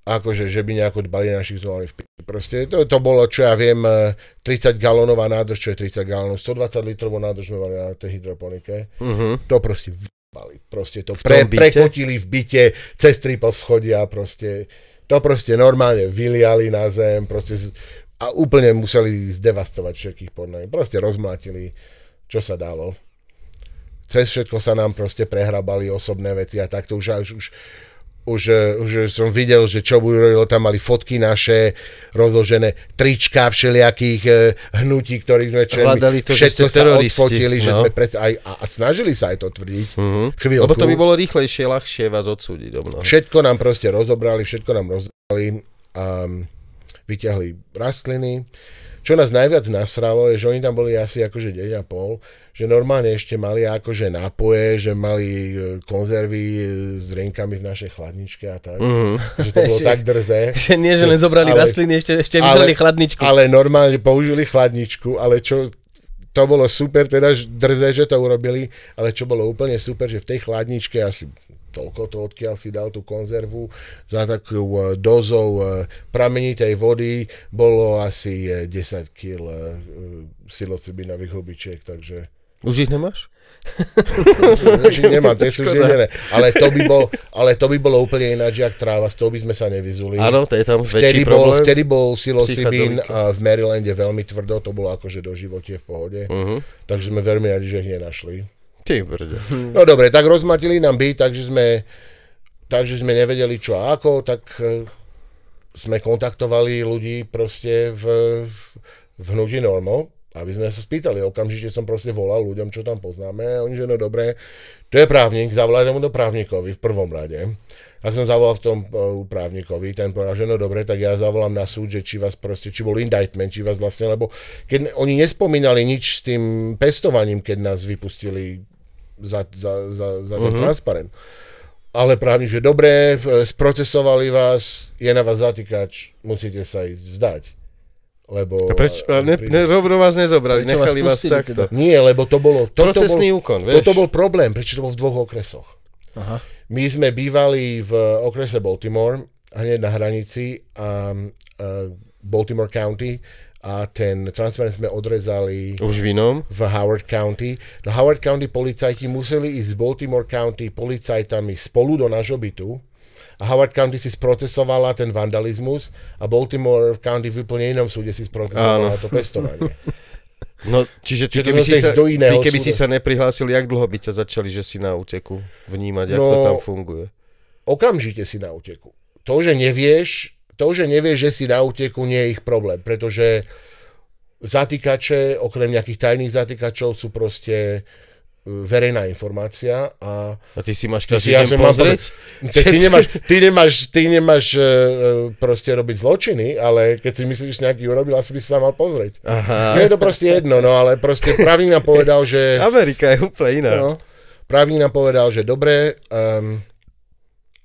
akože, že by nejako dbali na našich zvolali v p***. Proste to, to bolo, čo ja viem, eh, 30 galónová nádrž, čo je 30 galónov, 120 litrovú nádrž sme mali na tej hydroponike. Uh-huh. To proste vypali. Proste to pre, byte? prekotili v byte cez tri poschodia, proste to proste normálne vyliali na zem, proste z, a úplne museli zdevastovať všetkých pod nami. Proste rozmlátili, čo sa dalo. Cez všetko sa nám proste prehrabali osobné veci a takto už, už, už už, eh, už som videl, že čo budú robiť, tam mali fotky naše rozložené, trička všelijakých eh, hnutí, ktorých sme. Hľadali to, že Všetko ste sa odfotili, že no. sme pres, aj, a, a snažili sa aj to tvrdiť. Uh-huh. Chvíľku. Lebo to by bolo rýchlejšie, ľahšie vás odsúdiť o mnoho. Všetko nám proste rozobrali, všetko nám rozdali a vyťahli rastliny. Čo nás najviac nasralo je, že oni tam boli asi akože deň a pol, že normálne ešte mali akože nápoje, že mali e, konzervy e, s rienkami v našej chladničke a tak. Uh-huh. Že to bolo tak drze. Že nie, že len zobrali Ale- rastliny, ešte, ešte vyžali chladničku. Ale normálne použili chladničku, ale čo to bolo super, teda drze, že to urobili, ale čo bolo úplne super, že v tej chladničke asi toľko to, odkiaľ si dal tú konzervu, za takú uh, dozou uh, pramenitej vody bolo asi uh, 10 kg uh, silocibinových hubičiek, takže Už ich nemáš? Už ich nemám, to je sú zjedené. Ale to by, bol, ale to by bolo úplne ináč, jak tráva, z toho by sme sa nevyzuli. Áno, to je tam Vtedy väčší bol, problém. vtedy bol a v Marylande veľmi tvrdo, to bolo akože do životie v pohode. Uh-huh. Takže sme veľmi radi, že ich nenašli. Ty brďo. No dobre, tak rozmatili nám byt, takže sme, takže sme nevedeli čo a ako, tak eh, sme kontaktovali ľudí proste v, v hnutí Normo, aby sme sa spýtali. Okamžite som proste volal ľuďom, čo tam poznáme. A oni, že no dobre, to je právnik, zavolajte mu to právnikovi v prvom rade. Tak som zavolal v tom uh, právnikovi, ten povedal, že no dobre, tak ja zavolám na súd, že či vás proste, či bol indictment, či vás vlastne, lebo keď oni nespomínali nič s tým pestovaním, keď nás vypustili za, za, za, za ten uh-huh. transparent. Ale právnik, že dobre, sprocesovali vás, je na vás zatýkač, musíte sa ísť vzdať. Lebo... A Preč, a ne, ne, rovno vás nezobrali, Prečo vás nechali vás, pustili takto. teda? Nie, lebo to bolo... Toto Procesný bol, úkon, vieš. Toto bol problém, prečo to bol v dvoch okresoch. Aha. My sme bývali v okrese Baltimore, hneď na hranici a, a Baltimore County a ten transparent sme odrezali Už v inom? v Howard County. Do Howard County policajti museli ísť z Baltimore County policajtami spolu do nášho bytu a Howard County si sprocesovala ten vandalizmus a Baltimore County v úplne inom súde si sprocesovala Áno. to pestovanie. No, čiže ty keby, si sa, do iného ty keby si sa neprihlásil, jak dlho by ťa začali, že si na úteku vnímať, jak No, to tam funguje? Okamžite si na úteku. To, že nevieš, to, že nevieš, že si na úteku, nie je ich problém, pretože zatýkače, okrem nejakých tajných zatýkačov, sú proste e, verejná informácia a A ty si máš Ty každý ja deň mal pozrieť? Tak ty nemáš, ty nemáš, ty nemáš uh, proste robiť zločiny, ale keď si myslíš, že nejaký urobil, asi by si sa mal pozrieť. Aha. Nie je to proste jedno, no ale proste právnik nám povedal, že, Amerika je úplne iná. No. právnik nám povedal, že dobre, um,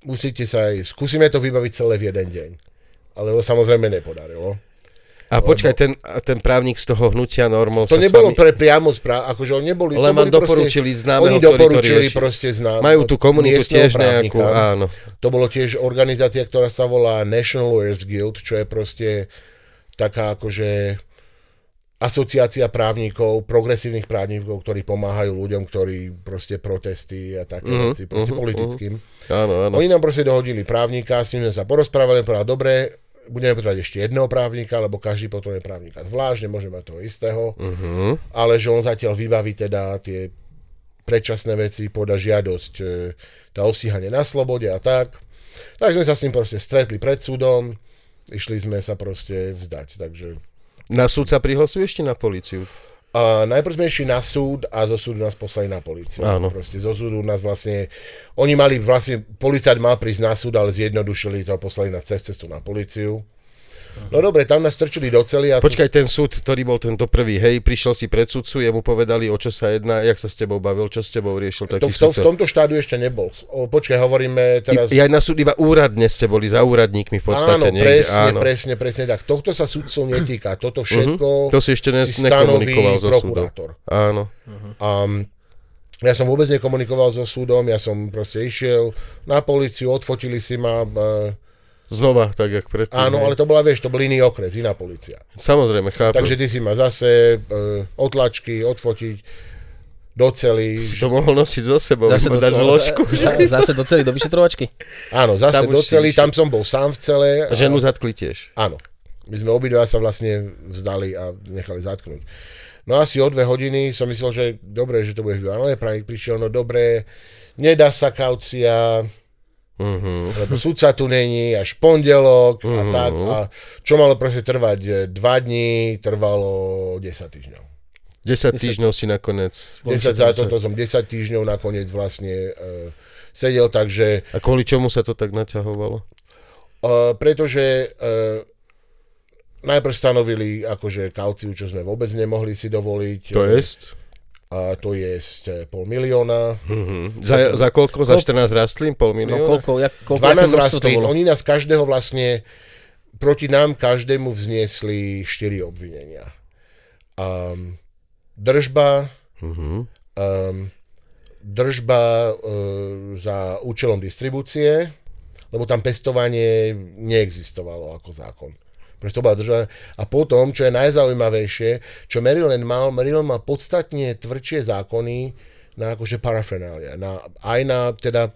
musíte sa aj, skúsime to vybaviť celé v jeden deň. Ale to samozrejme nepodarilo. A počkaj, ten, ten právnik z toho hnutia normál To nebolo vami... pre priamo správ, akože oni neboli... Len to boli proste- doporučili známeho, Oni ktorý to doporučili rieši. proste znám, Majú tú komunitu tiež nejakú, áno. To bolo tiež organizácia, ktorá sa volá National Lawyers Guild, čo je proste taká akože asociácia právnikov, progresívnych právnikov, ktorí pomáhajú ľuďom, ktorí proste protesty a také Mhm, veci, proste mhm, politickým. Áno, áno. Oni nám proste dohodili právnika, s ním sme sa porozprávali, povedali, dobre, budeme potrebovať ešte jedného právnika, lebo každý potrebuje právnika zvlášť, nemôže mať toho istého, Uh-huh. ale že on zatiaľ vybaví teda tie predčasné veci, poda žiadosť, e, tá osíhanie na slobode a tak. Tak sme sa s ním proste stretli pred súdom, išli sme sa proste vzdať, takže... Na súd sa prihlasujú ešte na políciu. A najprv sme išli na súd a zo súdu nás poslali na policiu. Áno. Proste zo súdu nás vlastne... Oni mali vlastne... Policajt mal prísť na súd, ale zjednodušili to a poslali nás cez cestu na policiu. No dobre, tam nás strčili do cely a... Počkaj, ten súd, ktorý bol tento prvý, hej, prišiel si pred sudcu, jemu povedali, o čo sa jedná, jak sa s tebou bavil, čo s tebou riešil to, taký v, to, v tomto štádiu ešte nebol. O, počkaj, hovoríme teraz... I, aj na súd iba úradne ste boli, za úradníkmi v podstate. Áno, niekde, presne, áno. presne, presne tak. Tohto sa sudcov netýka. Toto všetko To si ešte ne, si nekomunikoval so súdom. Áno. Um, ja som vôbec nekomunikoval so súdom, ja som proste išiel na policiu, odfotili si ma. Uh, Znova, tak jak predtým. áno, ale to bola, vieš, to bol iný okres, iná policia. Samozrejme, chápem. Takže ty si ma zase uh, otlačky, odfotiť do celý. si to mohol nosiť so sebou, Zase do, dať zložku. za, zase do celý do vyšetrovačky? Áno, zase Tam už do si celý, išiel. tam som bol sám v cele. A ženu zatkli tiež. Áno. My sme obidva sa vlastne vzdali a nechali zatknúť. No asi o dve hodiny som myslel, že dobre, že to budeš vyvať. Ale práve prišiel, no dobre, nedá sa kaucia, Uh-huh. lebo sudca tu není, až pondelok a Mhm. tak. A čo malo proste trvať e, dva dní, trvalo 10 týždňov. 10 týždňov si nakoniec... 10 za toto som 10 týždňov nakoniec vlastne uh, sedel, takže A kvôli čomu sa to tak naťahovalo? uh, pretože uh, najprv stanovili akože kauciu, čo sme vôbec nemohli si dovoliť. To jest? A to je e, pol milióna. Uh-huh. Za, za koľko? Za 14 rastlín? Pol No milióna? koľko, jak, koľko 12 aké množstvo to rastlín, oni nás každého vlastne, proti nám každému vzniesli 4 obvinenia. Um, držba, Uh-huh. um, držba uh, za účelom distribúcie, lebo tam pestovanie neexistovalo ako zákon. Preto to bola držba. A potom, čo je najzaujímavejšie, čo Maryland mal, Maryland mal podstatne tvrdšie zákony na akože paraphernalia, na, aj na teda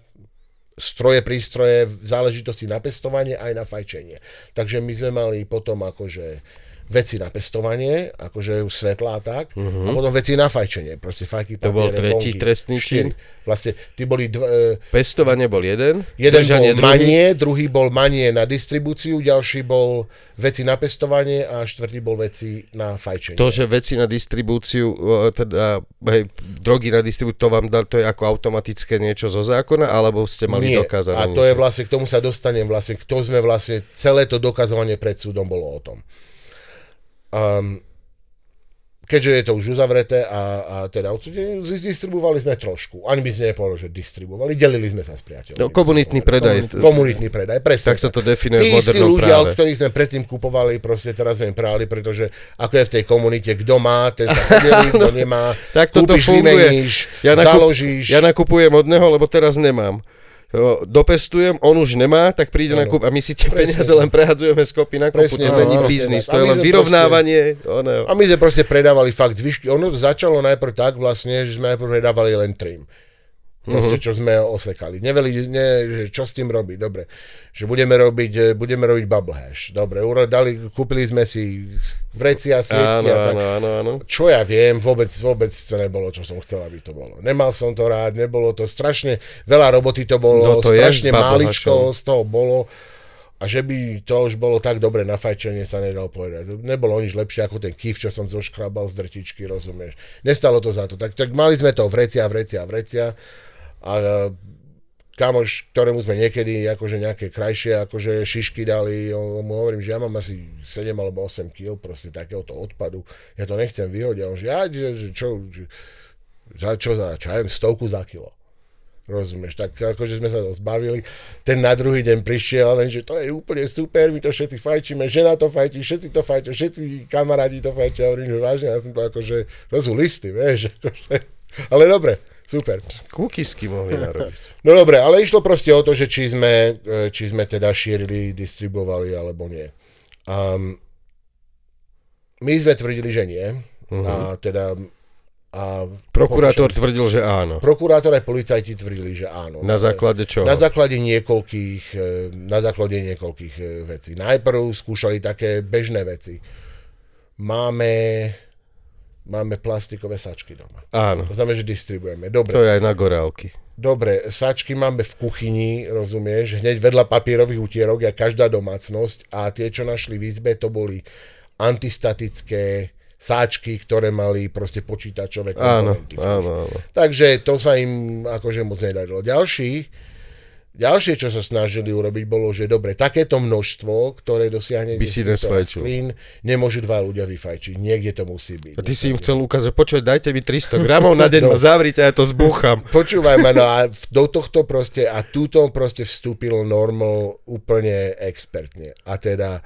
stroje, prístroje, záležitosti na pestovanie aj na fajčenie. Takže my sme mali potom akože veci na pestovanie, akože už svetlá a tak, uh-huh. a potom veci na fajčenie, proste fajky. To bol tretí bonky, trestný čin? Vlastne, ty boli dv, e, Pestovanie bol jeden, jeden bol druhý. manie, druhý bol manie na distribúciu, ďalší bol veci na pestovanie a štvrtý bol veci na fajčenie. To, že veci na distribúciu, o, teda, hej, drogy na distribúciu, to vám dal, to je ako automatické niečo zo zákona, alebo ste mali Nie. dokázané A to niečo? je vlastne, k tomu sa dostanem vlastne, kto sme vlastne, celé to dokazovanie pred súdom bolo o tom. Um, keďže je to už uzavreté a, a teda odsúdenie, distribuovali sme trošku. Ani by sme nepovedali, že distribuovali, delili sme sa s priateľmi. No, komunitný predaj. Komunitný predaj, presne. Tak sa to definuje v Tí si modernom ľudia, od práve. ktorých sme predtým kupovali, proste teraz sme im práli, pretože ako je v tej komunite, kto má, ten sa podelí, kto nemá, Tak kúpiš, funguje. vymeníš, Ja, nakup, založíš. ja nakupujem od neho, lebo teraz nemám. Dopestujem, on už nemá, tak príde na kúp a my si tie peniaze len prehadzujeme z kopy na kopu. Presne To tak, není presne biznis, to je len vyrovnávanie. Ono, A my sme proste predávali fakt zvyšky. Ono to začalo najprv tak vlastne, že sme najprv predávali len trim. Proste, čo sme osekali. Neveli, ne, že čo s tým robiť. Dobre. Že budeme robiť, e, budeme robiť bubble hash. Dobre, uro, dali, kúpili sme si vreci a áno, a tak. áno, áno, áno. Čo ja viem, vôbec, vôbec to nebolo, čo som chcel, aby to bolo. Nemal som to rád, nebolo to strašne, veľa roboty to No bolo, to je strašne máličko z toho bolo. A že by to už bolo tak dobre na fajčenie, sa nedalo povedať. Nebolo nič lepšie ako ten kýv, čo som zoškrabal z drtičky, rozumieš. Nestalo to za to. Tak, tak mali sme to vrecia, vrecia, vrecia. A e, kamoš, ktorému sme niekedy akože nejaké krajšie akože šišky dali, on, mu hovorím, že ja mám asi 7 alebo 8 kg proste takéhoto odpadu. Ja to nechcem vyhodiť. A on, že ja, že, čo, za čo za, čo ja viem, stovku za kilo. Rozumieš, tak akože sme sa to zbavili. Ten na druhý deň prišiel, len že to je úplne super, my to všetci fajčíme, žena to fajčí, všetci to fajčia, všetci kamaráti to fajčia, hovorím, že vážne, ja som to akože, to sú listy, vieš, akože, ale dobre, super. Kúkisky mohli narobiť. No dobre, ale išlo proste o to, že či sme, e, či sme teda šírili, distribuovali alebo nie. Um, my sme tvrdili, že nie. Uh-huh. A teda a Prokurátor tvrdil, že áno. prokurátor aj policajti tvrdili, že áno. Na základe čoho? Na základe niekoľkých, e, na základe niekoľkých e, vecí. Najprv skúšali také bežné veci. Máme, máme plastikové sačky doma. Áno. To znamená, že distribujeme. Dobre. To je aj na gorálky. Dobre, sačky máme v kuchyni, rozumieš, hneď vedľa papierových utierok, jak každá domácnosť a tie, čo našli v izbe, to boli antistatické sáčky, ktoré mali proste počítačové Áno, komponenty. áno, áno. Takže to sa im akože moc nedarilo. Ďalší, Ďalšie, čo sa snažili urobiť, bolo, že dobre, takéto množstvo, ktoré dosiahne By si nesfajčil. nemôžu dva ľudia vyfajčiť. Niekde to musí byť. A ty si im chcel ukázať, počuj, dajte mi 300 gramov na deň, No. ma zavrite a ja to zbúcham. Počúvaj ma, no a do tohto proste, a túto proste vstúpil Normal úplne expertne. A teda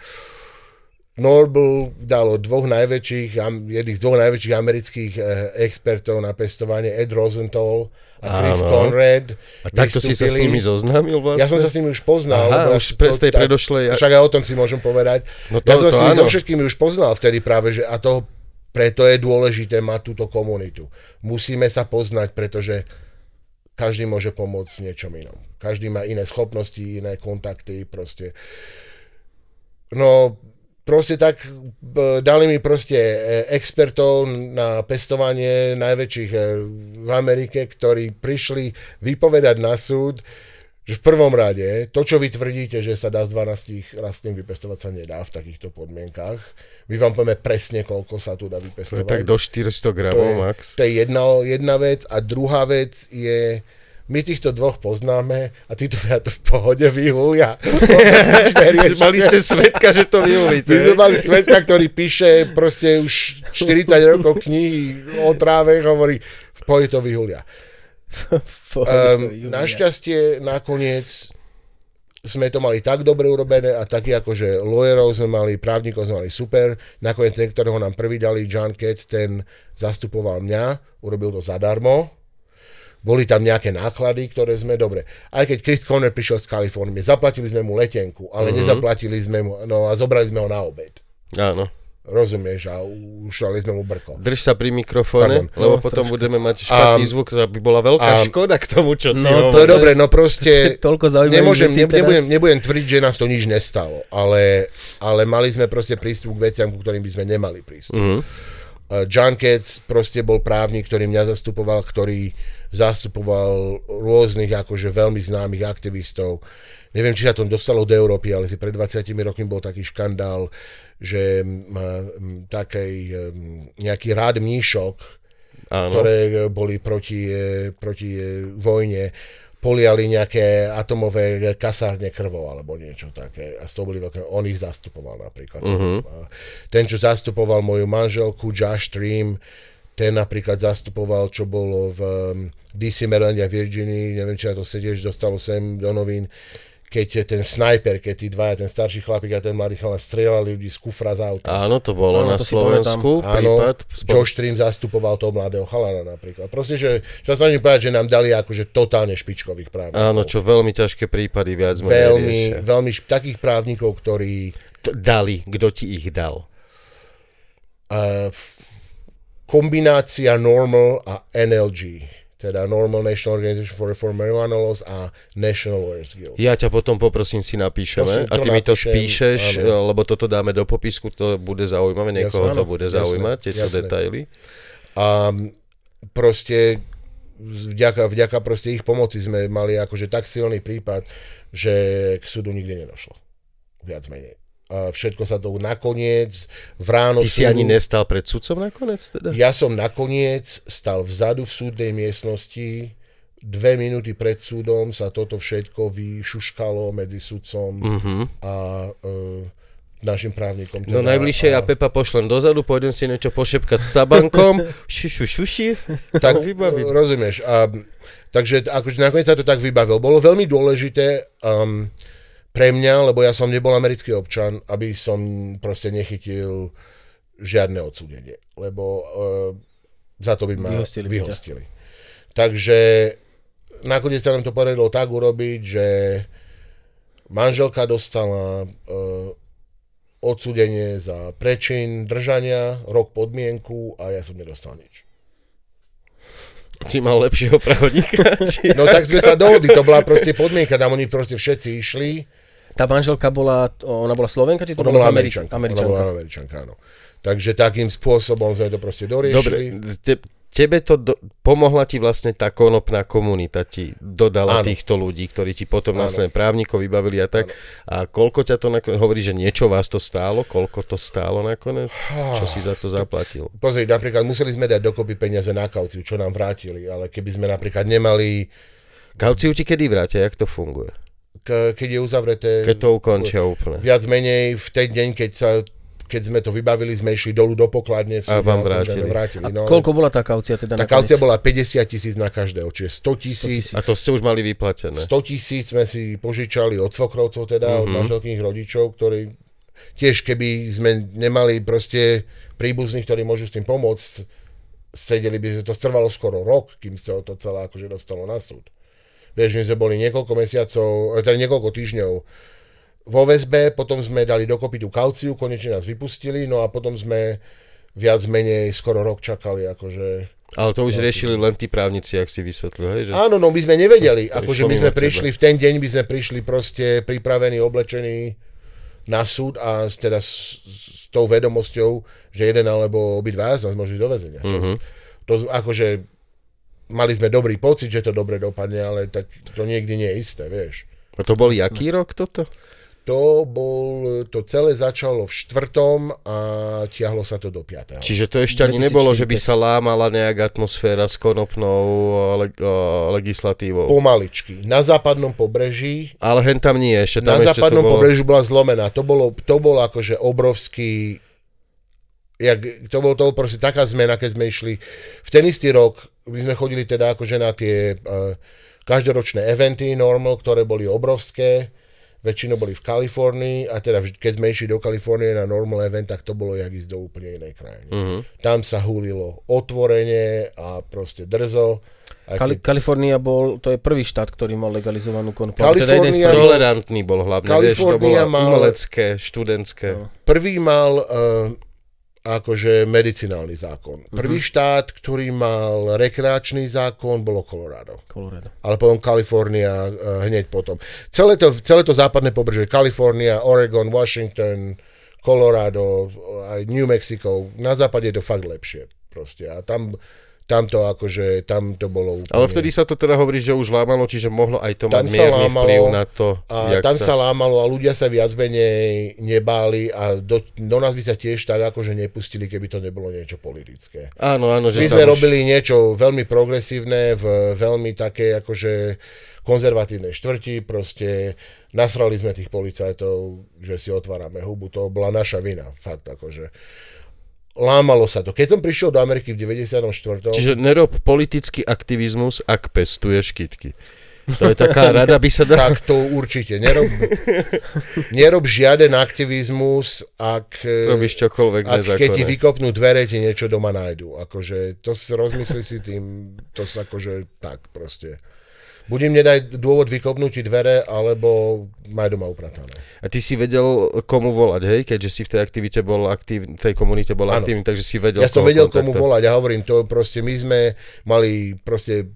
Normal dalo dvoch najväčších, jedných z dvoch najväčších amerických eh, expertov na pestovanie, Ed Rosenthal a Chris Áno. Conrad. A takto si sa s nimi zoznámil vlastne? Ja som sa s nimi už poznal. Aha, už pre- z tej tak- predošlej- Však aj o tom si môžem povedať. No to- ja som to s nimi so všetkými už poznal vtedy práve, že a to preto je dôležité mať túto komunitu. Musíme sa poznať, pretože každý môže pomôcť v niečom inom. Každý má iné schopnosti, iné kontakty, proste. No, proste tak b- dali mi proste e, expertov na pestovanie najväčších e, v Amerike, ktorí prišli vypovedať na súd, že v prvom rade to, čo vy tvrdíte, že sa dá z 12 rastlín vypestovať, sa nedá v takýchto podmienkach. My vám povieme presne, koľko sa tu dá To je vypestovať. tak do 400 To gramov max. to je jedna, jedna vec. A druhá vec je, my týchto dvoch poznáme a ja to v pohode vyhulia. Mali ste svetka, že to vyvolíte. My sme mali svetka, ktorý píše proste už 40 rokov knihy o tráve, hovorí, v pohode to vyhulia. Um, našťastie nakoniec sme to mali tak dobre urobené a taký akože lawyerov sme mali, právnikov sme mali super. Nakoniec ten, ktorého nám prvý dali, John Katz, ten zastupoval mňa, urobil to zadarmo. Boli tam nejaké náklady, ktoré sme, dobre. Aj keď Chris Conner prišiel z Kalifornie, zaplatili sme mu letenku, ale mm-hmm. nezaplatili sme mu, no a zobrali sme ho na obed. Áno. Rozumieš, a ušali sme mu brko. Drž sa pri mikrofóne, Pardon. lebo No, potom trošku. budeme mať špatný Am, zvuk, to by bola veľká am, škoda k tomu, čo ty no, To je dobre, no proste... Toľko Nemôžem, ne, nebudem, nebudem tvrdiť, že nás to nič nestalo, ale, ale mali sme proste prístup k veciam, ku ktorým by sme nemali prístup. Mhm. Uh, John Katz proste bol právnik, ktorý mňa zastupoval, ktorý zastupoval rôznych akože veľmi známych aktivistov. Neviem, či sa to dostalo do Európy, ale si pred 20 rokmi bol taký škandál, že takej, nejaký rád mníšok, Áno. ktoré boli proti, e, proti e, vojne, poliali nejaké atomové kasárne krvou alebo niečo také. A to boli veľké, on ich zastupoval napríklad. Uh-huh. Ten, čo zastupoval moju manželku, Josh Stream, ten napríklad zastupoval, čo bolo v DC, Maryland a Virginii, neviem, či na to sedíš, dostalo sem do novín, keď ten sniper, keď tí dvaja, ten starší chlapík a ten mladý chalán strieľali ľudí z kufra z auta. Áno, to bolo Áno, na to Slovensku. Áno, prípad. Josh Stream zastupoval toho mladého chalana napríklad. Proste, že, čo sa snažím povedať, že nám dali akože totálne špičkových právnikov. Áno, čo veľmi ťažké prípady viac menej veľmi, riešia. veľmi takých právnikov, ktorí To Dali, kto ti ich dal? uh, kombinácia Normal a NLG, teda Normal National Organization for Reform Marijuana Laws a National Lawyers Guild. Ja ťa potom poprosím, si napíšeme Prosím, a to ty mi to napíšem, spíšeš, áno. lebo toto dáme do popisku, to bude zaujímavé, niekoho Jasné, to bude jasné, zaujímať, tieto jasné. detaily. A proste vďaka, vďaka proste ich pomoci sme mali akože tak silný prípad, že k súdu nikdy nedošlo. Viac menej. Všetko sa to nakoniec v ráno Ty si súdu, ani nestal pred sudcom nakoniec teda? Ja som nakoniec stal vzadu v súdnej miestnosti, dve minúty pred súdom sa toto všetko vyšuškalo medzi sudcom Mhm. a e, našim právnikom. No teda, najbližšie ja a- Pepa pošlem dozadu, pôjdem si niečo pošepkať s cabankom, šušu, šuši, tak no, vybavím. rozumieš. A, takže akože nakoniec sa to tak vybavil. Bolo veľmi dôležité um, pre mňa, lebo ja som nebol americký občan, aby som proste nechytil žiadne odsúdenie. Lebo uh, za to by ma Vyhostili vyhostili. Takže nakoniec sa nám to podarilo tak urobiť, že manželka dostala uh, odsúdenie za prečin držania, rok podmienku a ja som nedostal nič. Si mal lepšieho pravodníka? či- No tak sme sa dohodli, to bola proste podmienka, tam oni proste všetci išli. Tá manželka bola, ona bola Slovenka, či to Ona bola bola z Američan- Američanka. Ona bola Američanka? Američanka, áno. Takže takým spôsobom sme to proste Dobre, doriešili. te, tebe to do, pomohla ti vlastne tá konopná komunita, ti dodala Áno. týchto ľudí, ktorí ti potom Áno. následne právnikov vybavili a tak. A koľko ťa to nakoniec, hovorí, že niečo vás to stálo? Koľko to stálo nakoniec? Čo si za to zaplatil? Pozri, napríklad museli sme dať dokopy peniaze na kauciu, čo nám vrátili, ale keby sme napríklad nemali Kauciu ti kedy vrátia, jak to funguje? Keď je uzavreté... Keď to ukončia úplne. Viac menej v ten deň, keď sa keď sme to vybavili, sme išli dolu do pokladne. A vám vrátili. vrátili. vrátili A no, koľko bola tá kaucia teda tá nakoniec? kaucia bola 50 tisíc na každého, čiže 100 tisíc. A to ste už mali vyplatené. 100 tisíc sme si požičali od svokrovcov, teda mm-hmm. od manželkých rodičov, ktorí tiež keby sme nemali proste príbuzných, ktorí môžu s tým pomôcť, sedeli by, to trvalo skoro rok, kým sa to celé akože dostalo na súd. Vieš, my sme boli niekoľko mesiacov, teda niekoľko týždňov vo väzbe, potom sme dali dokopy tú kauciu, konečne nás vypustili, no a potom sme viac menej skoro rok čakali, akože... Ale to už riešili len tí právnici, ak si vysvetlil, hej? Že... Áno, no my sme nevedeli, To akože my sme prišli, v ten deň by sme prišli proste pripravení, oblečení na súd a s- teda s, s tou vedomosťou, že jeden alebo obidva nás môžu ísť do väzenia. Mhm. To, to akože mali sme dobrý pocit, že to dobre dopadne, ale tak to niekdy nie je isté, vieš. A to bol jaký rok toto? To bol, to celé začalo v štvrtom a tiahlo sa to do piatého. Čiže to ešte ani nebolo, že by sa lámala nejak atmosféra s konopnou le- o, legislatívou. Pomaličky. Na západnom pobreží Ale hen tam nie, ešte tam na ešte západnom bolo... pobreží bola zlomená. To bolo, to bolo akože obrovský jak, to bolo to proste taká zmena, keď sme išli v ten istý rok, my sme chodili teda akože na tie uh, každoročné eventy normal, ktoré boli obrovské, väčšinou boli v Kalifornii a teda keď sme išli do Kalifornie na normal event, tak to bolo jak ísť do úplne inej krajiny. Mhm. Tam sa hulilo otvorene a proste drzo. Kali- keď- Kalifornia bol, to je prvý štát, ktorý mal legalizovanú. Kalifornia- Teda Ja prvých. bol- Tolerantný bol hlavne, vieš, to bolo Kalifornia mal- umelecké, študentské. No. prvý mal uh, akože medicinálny zákon. Prvý štát, ktorý mal rekreačný zákon, bolo Colorado. Colorado. Ale potom Kalifornia uh, hneď potom. Celé to, celé to západné pobrežie, Kalifornia, Oregon, Washington, Colorado, aj New Mexico, na západe je to fakt lepšie. Proste. A tam, tam to akože, tam to bolo úplne... Ale vtedy sa to teda hovorí, že už lámalo, čiže mohlo aj to Tam mať sa mierny lámalo vplyv na to, A tam sa... sa lámalo a ľudia sa viac menej nebáli a do, do nás by sa tiež tak akože nepustili, keby to nebolo niečo politické. Áno, áno, že My sme už... robili niečo veľmi progresívne v veľmi také akože konzervatívnej štvrti, proste nasrali sme tých policajtov, že si otvárame hubu, to bola naša vina, fakt akože. Lámalo sa to. Keď som prišiel do Ameriky v 94. Čiže nerob politický aktivizmus, ak pestuješ kytky. To je taká rada, by sa dá... tak to určite. Nerob, nerob žiaden aktivizmus, ak, Robíš čokoľvek ak keď ti nezákonné. vykopnú dvere, ti niečo doma nájdu. Akože, to si rozmyslí si tým, to sa akože tak proste. Buď im nedaj dôvod vykopnúť ti dvere, alebo maj doma upratané. A ty si vedel, komu volať, hej? Keďže si v tej aktivite bol aktív, v tej komunite bol Áno. aktívny, takže si vedel, Ja som vedel, komu kontaktovať. volať. Ja hovorím, to proste my sme mali proste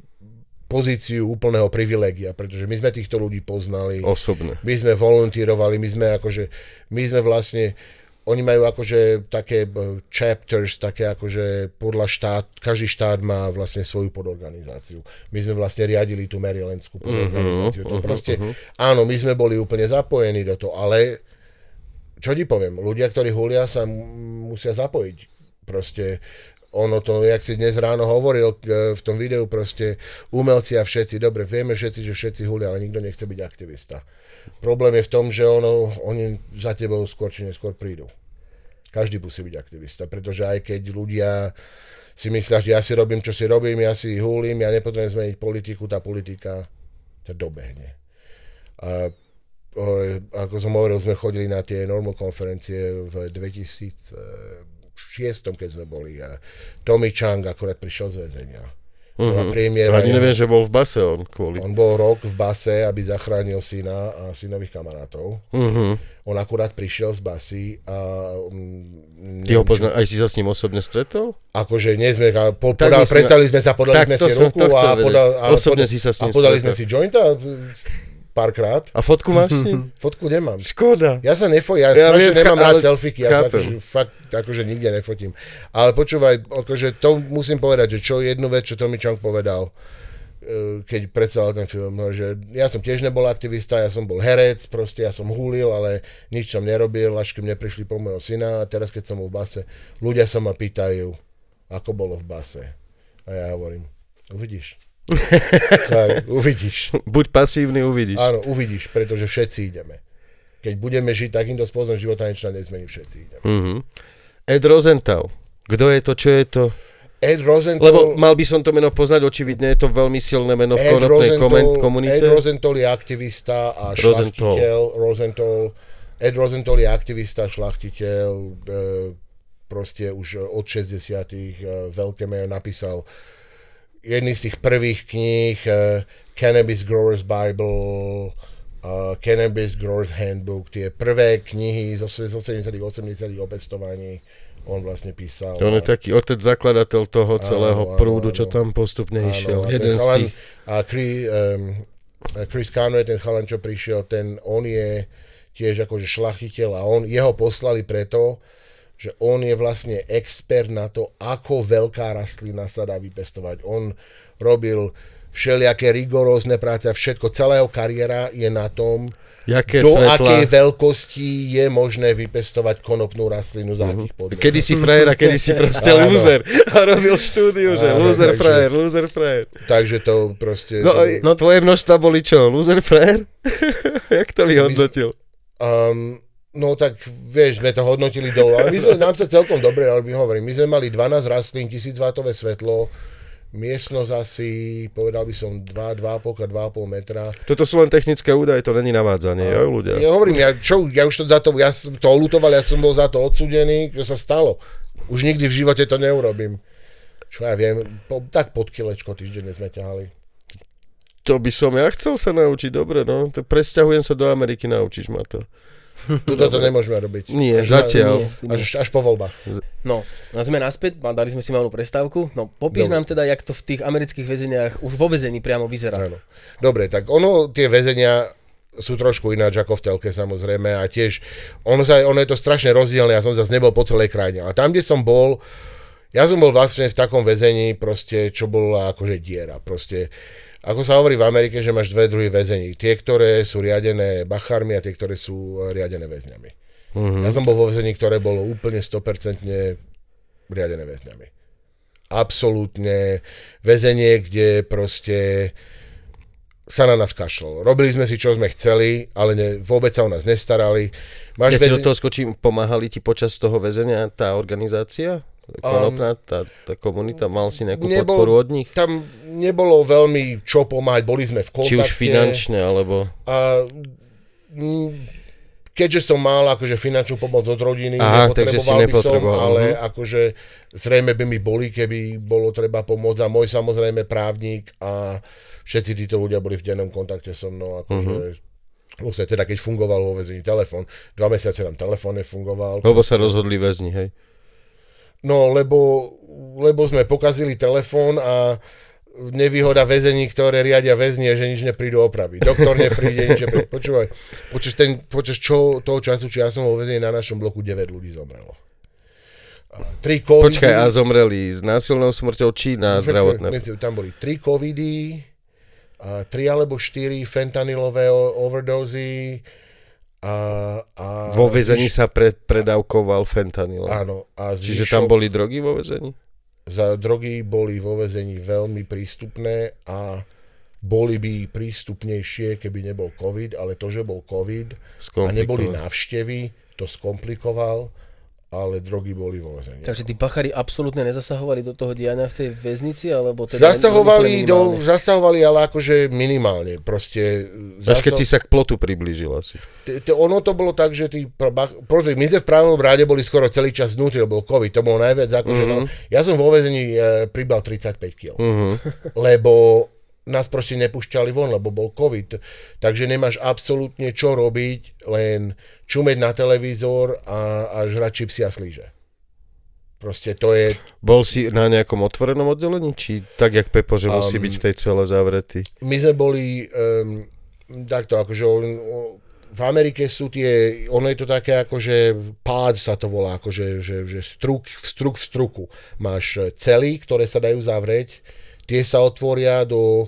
pozíciu úplného privilegia, pretože my sme týchto ľudí poznali. Osobne. My sme voluntírovali, my sme akože, my sme vlastne, oni majú akože také eh, chapters, také akože podľa štát, každý štát má vlastne svoju podorganizáciu. My sme vlastne riadili tú Marylandskú podorganizáciu. To proste, áno, my sme boli úplne zapojení do toho, ale čo ti poviem, ľudia, ktorí hulia, sa musia zapojiť. Proste ono to, jak si dnes ráno hovoril e, v tom videu, proste umelci a všetci, dobre, vieme všetci, že všetci hulia, ale nikto nechce byť aktivista. Problém je v tom, že ono, oni za tebou skôr či neskôr prídu. Každý musí byť aktivista, pretože aj keď ľudia si myslia, že ja si robím, čo si robím, ja si hulím, ja nepotrebujem zmeniť politiku, tá politika ťa dobehne. A ako som hovoril, sme chodili na tie normal konferencie v 2006, keď sme boli. A Tommy Chang akorát prišiel z väzenia. Bola premiéra. Ani neviem, že bol v base on kvôli. On bol rok v base, aby zachránil syna a synových kamarátov. Mhm. On akurát prišiel z basy a... Um, Ty ho pozná, aj si sa s ním osobne stretol? Akože nie sme, a po, Tak podal, myslím- predstavili sme sa, podali Tak sme si som- ruku a, vedieť. podal, a, Osobne pod- si sa s a ním podali stretol. sme si jointa párkrát. A fotku máš s ním? Fotku nemám. Škoda. Ja sa nefo, ja, Ja viem, nemám cha- rád ale selfieky, ja sa akože, fakt, akože nikde nefotím. Ale počúvaj, akože to musím povedať, že čo jednu vec, čo Tommy Chong povedal, eh, keď predstavil ten film, no, že ja som tiež nebol aktivista, ja som bol herec, proste ja som hulil, ale nič som nerobil, až keď mne prišli po môjho syna a teraz keď som bol v base, ľudia sa ma pýtajú, ako bolo v base. A ja hovorím, uvidíš, tak, uvidíš. Buď pasívny, uvidíš. Áno, uvidíš, pretože všetci ideme. Keď budeme žiť takýmto spôsobom života, nič nezmení, všetci ideme. Mhm. Ed Rosenthal. Kto je to, čo je to? Ed Rosenthal... Lebo mal by som to meno poznať, očividne je to veľmi silné meno v konopnej komunite. Ed Rosenthal je aktivista a Rosenthal. šlachtiteľ. Rosenthal. Ed Rosenthal je aktivista, šlachtiteľ. E, proste už od 60 e, veľké meno napísal jedný z tých prvých kníh e, Cannabis Growers Bible, uh, Cannabis Growers Handbook, tie prvé knihy zo, zo 70 80 o pestovaní on vlastne písal. On je taký otec zakladateľ toho celého Áno, áno, prúdu, čo áno. tam postupne išiel. a Jeden z chalan, tých. a Chris, um, Chris Conway, ten chalan, čo prišiel, ten, on je tiež akože šlachtiteľ a on, jeho poslali preto, že on je vlastne expert na to, ako veľká rastlina sa dá vypestovať. On robil všelijaké rigorózne práce a všetko, celá jeho kariéra je na tom, Jaké do svetla. akej veľkosti je možné vypestovať konopnú rastlinu za akých podmienok. Kedy si frajer a kedy si proste loser. A robil štúdiu, že takže- frajer, loser frajer. Takže to proste... No, to- no tvoje množstva boli čo? Loser frajer? Jak to vyhodnotil? Um, no tak, vieš, sme to hodnotili dolu, ale my sme, nám sa celkom dobre robí, hovorím, my sme mali 12 rastlín, 1000 W svetlo, miestnosť asi, povedal by som 2, 2,5 krát 2,5 metra. Toto sú len technické údaje, to není navádzanie, jo, ľudia. Ja hovorím, ja, čo, ja už to za to, ja som to olutoval, ja som bol za to odsudený, čo sa stalo. Už nikdy v živote to neurobím. Čo ja viem, po, tak pod kilečko týždenne sme ťahali. To by som ja chcel sa naučiť, dobre, no. To presťahujem sa do Ameriky, naučíš ma to. Tuto to nemôžeme robiť. Nie, až na- zatiaľ. Nie. Až, až po voľbách. No, a sme naspäť, dali sme si malú prestávku. No, popíš Dobre. nám teda, jak to v tých amerických väzeniach už vo väzení priamo vyzerá. Áno. Dobre, tak ono, tie väzenia sú trošku ináč ako v telke samozrejme a tiež, ono, sa, ono je to strašne rozdielne, ja som zase nebol po celej krajine, ale tam, kde som bol, ja som bol vlastne v takom väzení, proste, čo bola akože diera, proste, ako sa hovorí v Amerike, že máš dve druhy väzení, tie, ktoré sú riadené bachármi a tie, ktoré sú eh, riadené väzňami. Ja som bol vo väzení, ktoré bolo úplne 100% riadené väzňami. Absolútne väzenie, kde proste sa na nás kašlo. Robili sme si, čo sme chceli, ale ne, vôbec sa o nás nestarali. Ja Máš ti do väzen- toho skočím, pomáhali ti počas toho väzenia tá organizácia? Konopná, tá, tá komunita, mal si nejakú nebol- podporu od nich? Tam nebolo veľmi čo pomáhať, boli sme v kontakte. Či už finančne, alebo... A, mm, keďže som mal akože finančnú pomoc od rodiny, Aha, nepotreboval by som, ale mhm. akože zrejme by mi boli, keby bolo treba pomôcť a môj samozrejme právnik a všetci títo ľudia boli v dennom kontakte so mnou, akože. Vlastne teda keď fungoval vo väzení telefón, dva mesiace nám telefón nefungoval. Lebo sa rozhodli väzni, hej. No, lebo, lebo sme pokazili telefón a nevýhoda väzení, ktoré riadia väzni, je, že nič neprídu opraviť. Doktor nepríde, nič nepríde. Počúvaj, počas, ten, počas čo, toho času, či ja som vo väzení na našom bloku 9 ľudí zomrelo. A Tri covidy. Počkaj, a zomreli s násilnou smrťou, či na zdravotné? Tam boli tri covidy, a tri alebo štyri fentanylové overdózy a, a Vo väzení zvyš- sa pre, predávkoval fentanyl. Áno. A Čiže zvyšok- tam boli drogy vo väzení? za drogy boli vo väzení veľmi prístupné a boli by prístupnejšie, keby nebol COVID, ale to, že bol COVID a neboli návštevy, to skomplikoval, ale drogy boli vo väzení. Takže tí pachári absolútne nezasahovali do toho diania v tej väznici, alebo teda Zasahovali, do, zasahovali, ale akože minimálne. Proste Až keď si sa k plotu priblížil asi. Ono to bolo tak, že tí, pozri, my sme v pravom ráde boli skoro celý čas znutí, lebo bol COVID, to bolo najviac akože, Mhm. no, ja som vo väzení e, pribal 35 kg, Uh-huh. lebo nás proste nepúšťali von, lebo bol COVID, takže nemáš absolútne čo robiť, len čumeť na televízor a, a žrať čipsy a slíže. Proste to je, Bol si na nejakom otvorenom oddelení, či tak, jak Pepo, že musí Um, byť v tej cele zavretý? my sme boli um, takto, akože on, v Amerike sú tie, ono je to také akože pád sa to volá, akože že, že struk, struk v struku. Máš cely, ktoré sa dajú zavrieť, tie sa otvoria do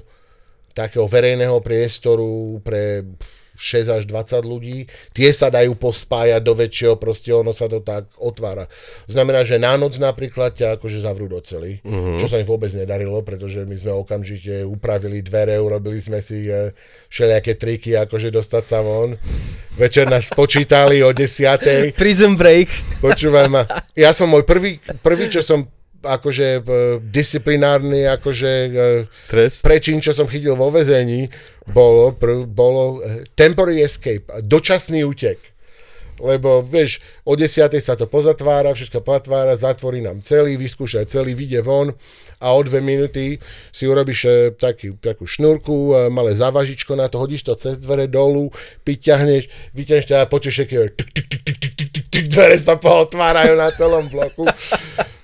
takého verejného priestoru pre 6 až 20 ľudí, tie sa dajú pospájať do väčšieho, proste ono sa to tak otvára. Znamená, že na noc napríklad ťa akože zavrú do cely, uh-huh. čo sa im vôbec nedarilo, pretože my sme okamžite upravili dvere, urobili sme si e, všelijaké triky, akože dostať sa von. Večer nás počítali o 10. Prison break. Počúvaj ma, ja som môj prvý, prvý čo som akože e, disciplinárny akože e, Trest? prečin, čo som chytil vo väzení, bolo, prv, bolo e, temporary escape, dočasný útek lebo vieš, o 10. sa to pozatvára, všetko platvára, zatvorí nám celý, vyskúša celý, vyjde von a o dve minúty si urobíš e, taký, takú šnúrku, e, malé závažičko na to, hodíš to cez dvere dolu, vyťahneš, vyťahneš a počuješ také dvere sa pootvárajú na celom bloku.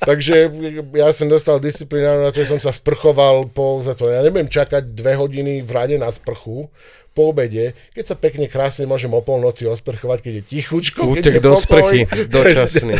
Takže ja som dostal disciplináru na to, že som sa sprchoval po zatvorení. Ja nebudem čakať dve hodiny v rade na sprchu, po obede, keď sa pekne krásne môžem o polnoci osprchovať, keď je tichučko, keď Útek je do pokoj. sprchy, dočasný.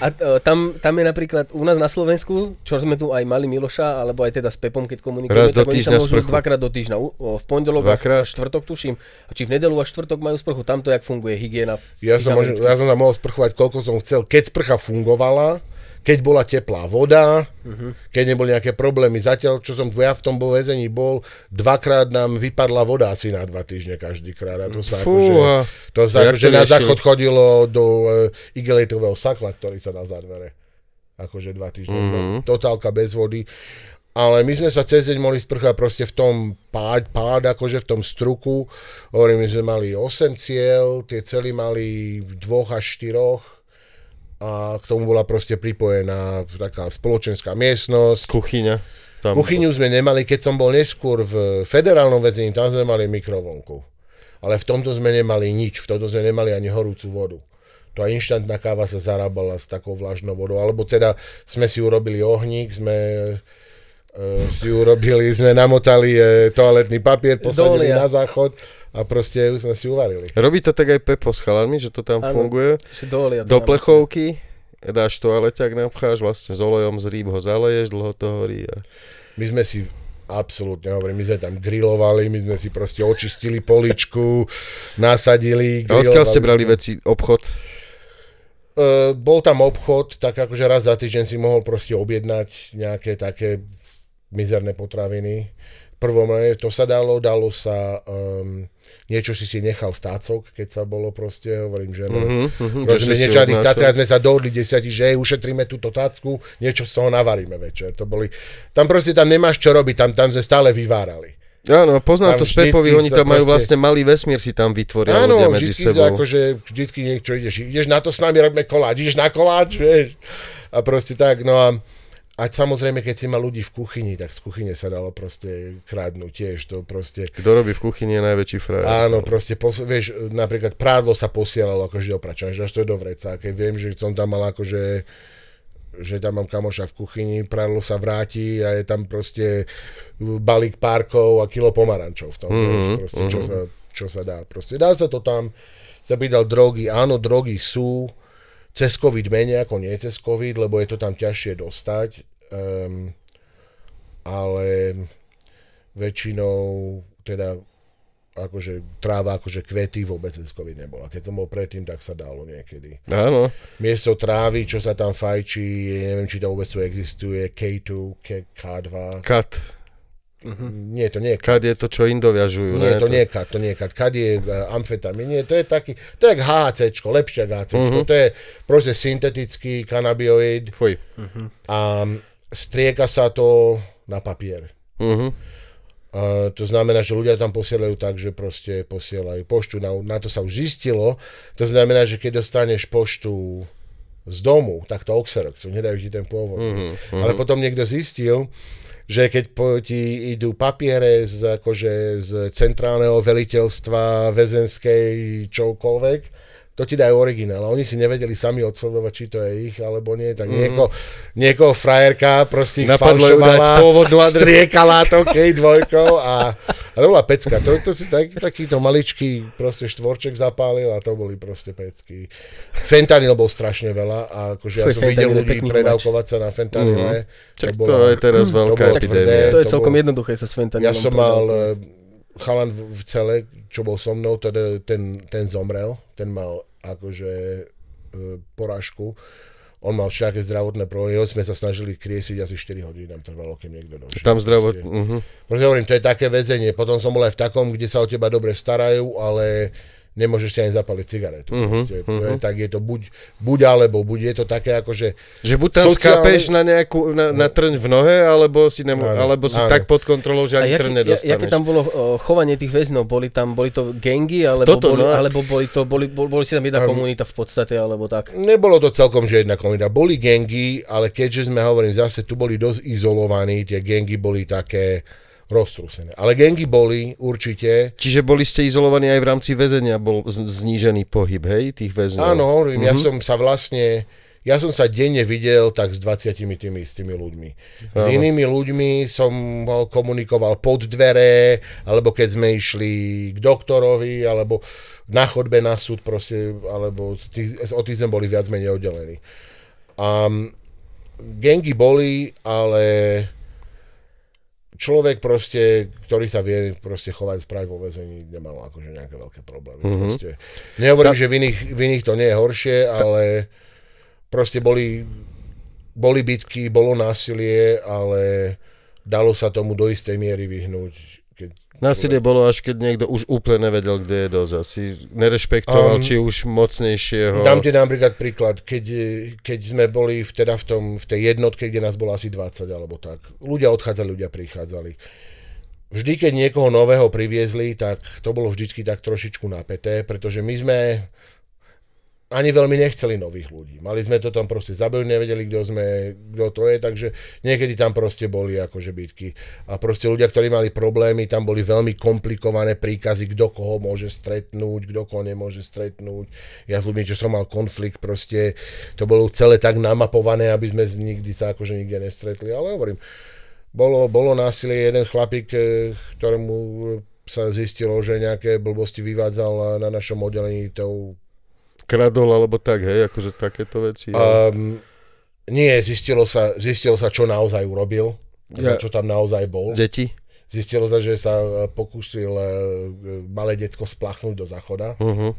A e, tam, tam je napríklad u nás na Slovensku, čo sme tu aj mali Miloša, alebo aj teda s Pepom, keď komunikujeme, Raz do tak oni sa môžu sprchu. dvakrát do týždňa. V pondelok a Dvakrát? v štvrtok tuším. A či v nedelu a štvrtok majú sprchu. Tamto jak funguje hygiena. Ja som, môžem, ja som tam mohol sprchovať, koľko som chcel. Keď sprcha fungovala, keď bola teplá voda, uh-huh. keď neboli nejaké problémy. Zatiaľ, čo som ja v tom vo väzení bol, dvakrát nám vypadla voda asi na dva týždne každý krát. A to sa Fúha. akože, to sa akože na záchod chodilo do uh, igelitového sakla, ktorý sa dá za dvere. Akože dva týždne. Mm-hmm. Totálka bez vody. Ale my sme sa cez deň mohli sprchovať proste v tom pád, pád, akože v tom struku. Hovorím, sme mali 8 cieľ, tie cely mali dvoch až štyroch a k tomu bola proste pripojená taká spoločenská miestnosť. Kuchyňa. Tam. Kuchyňu sme nemali, keď som bol neskôr v federálnom väzení, tam sme mali mikrovlnku. Ale v tomto sme nemali nič, v tomto sme nemali ani horúcu vodu. Tá inštantná káva sa zarábala s takou vlažnou vodou, alebo teda sme si urobili ohník, sme e, si urobili, sme namotali e, toaletný papier, posadili Dolia. na záchod a proste už sme si uvarili. Robí to tak aj Pepo s chalanmi, že to tam Áno. funguje. To Do plechovky dáš toaleťak, napcháš vlastne s olejom z rýb ho zaleješ, dlho to horí. A... My sme si absolútne hovorím, my sme tam grilovali, my sme si proste očistili poličku, nasadili, A odkiaľ ste brali veci, obchod? Uh, bol tam obchod, tak akože raz za týždeň si mohol proste objednať nejaké také mizerné potraviny. Prvom rade to sa dalo, dalo sa um, niečo si si nechal stácok, keď sa bolo proste, hovorím, že no, Mhm, mhm, Proste že si niečo. Tatrách sme sa dohodli desiati, že ušetríme túto tácku, niečo z toho navaríme večer. To boli, tam proste tam nemáš čo robiť, tam, tam sme stále vyvárali. Áno, poznám Tam to z Pepovi, oni to majú proste- vlastne malý vesmír si tam vytvoria ľudia Áno, medzi vždycky sa sebou. akože, vždycky niečo ideš, ideš na to s nami, robíme koláč, ideš na koláč, vieš. A proste tak, no a a samozrejme, keď si mal ľudí v kuchyni, tak z kuchyne sa dalo proste krádnuť tiež, to proste... Kto robí v kuchyni je najväčší frajer. Áno, proste, pos- vieš, napríklad prádlo sa posielalo akože do pračan, že až to je do vreca. Keď viem, že som tam mal akože že tam mám kamoša v kuchyni, prádlo sa vráti a je tam proste balík párkov a kilo pomarančov v tom, mm-hmm, vieš, proste, čo, sa, čo sa dá. Proste dá sa to tam, sa pýtal drogy, áno, drogy sú, cez COVID menej ako nie cez COVID, lebo je to tam ťažšie dostať, um, ale väčšinou teda akože tráva, akože kvety vôbec cez COVID nebola. Keď to bol predtým, tak sa dalo niekedy. Áno, Miesto trávy, čo sa tam fajčí, neviem, či to vôbec tu existuje, K2, K, K2. kat. Nie, to nie je K. Kat je to, čo Indovia žujú. Nie, ne? to nie je kat, to nie je kat. Kat je uh, amfetamín, nie, to je taký, to je jak HCčko, lepšie ako HCčko, to je proste syntetický kanabioid Fuj. a strieka sa to na papier. Mhm. Uh, to znamená, že ľudia tam posielajú tak, že proste posielajú poštu. Na, na to sa už zistilo. To znamená, že keď dostaneš poštu z domu, tak to Oxerox, nedajú ti ten pôvod. Mm-hmm. Ale potom niekto zistil, že keď po, ti idú papiere z, akože z centrálneho veliteľstva väzenskej čokoľvek, to ti dajú originál. Oni si nevedeli sami odsledovať, či to je ich, alebo nie. Tak nieko, niekoho frajerka proste Napadlo falšovala, striekala to K2 a, a to bola pecka. To, to si tak, takýto maličký proste štvorček zapálil a to boli proste pecky. Fentanyl bol strašne veľa a akože ja som videl fentanyl ľudí predávkovať sa na fentanyle. Čak to je teraz veľká bolo epidémia. To je to celkom bolo- jednoduché sa s fentanylom. Ja som mal predávkovať. e, chalan v, v cele, čo bol so mnou, teda ten, ten zomrel, ten mal akože e, porážku. On mal všaké zdravotné problémy, sme sa snažili kriesiť asi 4 hodiny, nám trvalo, kým niekto došiel. Tam zdravot... Uh-huh. Proste hovorím, to je také väzenie. Potom som bol aj v takom, kde sa o teba dobre starajú, ale nemôžeš si ani zapaliť cigaretu. Uh-huh, uh-huh. Tak je to buď, buď alebo, buď je to také ako, že Že buď tam Sociálne- skápeš na nejakú, na, na trň v nohe, alebo si, nemo, Áno, alebo si áno. tak pod kontrolou, že ani jaké, trň nedostaneš. jaké tam bolo chovanie tých väzňov? Boli tam, boli to gengy, alebo, Toto, boli, no. alebo boli to, boli, boli, boli si tam jedna Um, komunita v podstate, alebo tak? nebolo to celkom že jedna komunita. Boli gengy, ale keďže sme, hovorím, zase tu boli dosť izolovaní, tie gengy boli také roztrúsené. Ale gengy boli určite. Čiže boli ste izolovaní aj v rámci väzenia, bol znížený pohyb, hej, tých väzňov? Áno, Mhm. ja som sa vlastne, ja som sa denne videl tak s 20 tými istými ľuďmi. S inými ľuďmi som komunikoval pod dvere, alebo keď sme išli k doktorovi, alebo na chodbe na súd, proste, alebo tých, o tých sme boli viac menej oddelení. A gengy boli, ale človek proste, ktorý sa vie proste chovať správne vo väzení, nemal akože nejaké veľké problémy. Mhm. Mm-hmm. Proste. Nehovorím, že v iných, v iných to nie je horšie, ale proste boli, boli bitky, bolo násilie, ale dalo sa tomu do istej miery vyhnúť. Násilie bolo až keď niekto už úplne nevedel, kde je dosť. Asi nerešpektoval, Um, či už mocnejšieho. Dám ti napríklad príklad, keď, keď sme boli v, teda v, tom, v tej jednotke, kde nás bolo asi 20 alebo tak. Ľudia odchádzali, ľudia prichádzali. Vždy, keď niekoho nového priviezli, tak to bolo vždycky tak trošičku napäté, pretože my sme ani veľmi nechceli nových ľudí. Mali sme to tam proste zabejú, nevedeli, kto sme, kto to je, takže niekedy tam proste boli akože bitky. A proste ľudia, ktorí mali problémy, tam boli veľmi komplikované príkazy, kto koho môže stretnúť, kto koho nemôže stretnúť. Ja s ľuďmi, čo som mal konflikt, proste to bolo celé tak namapované, aby sme nikdy sa akože nikde nestretli. Ale hovorím, bolo, bolo násilie, jeden chlapík, eh, ktorému sa zistilo, že nejaké blbosti vyvádzal na našom oddelení tou Kradol alebo tak, hej, akože takéto veci. Um, nie, zistilo sa, zistilo sa, čo naozaj urobil, Ja- za čo tam naozaj bol. Deti? Zistilo sa, že sa e, pokúsil e, malé decko splachnúť do záchoda. Uh-huh.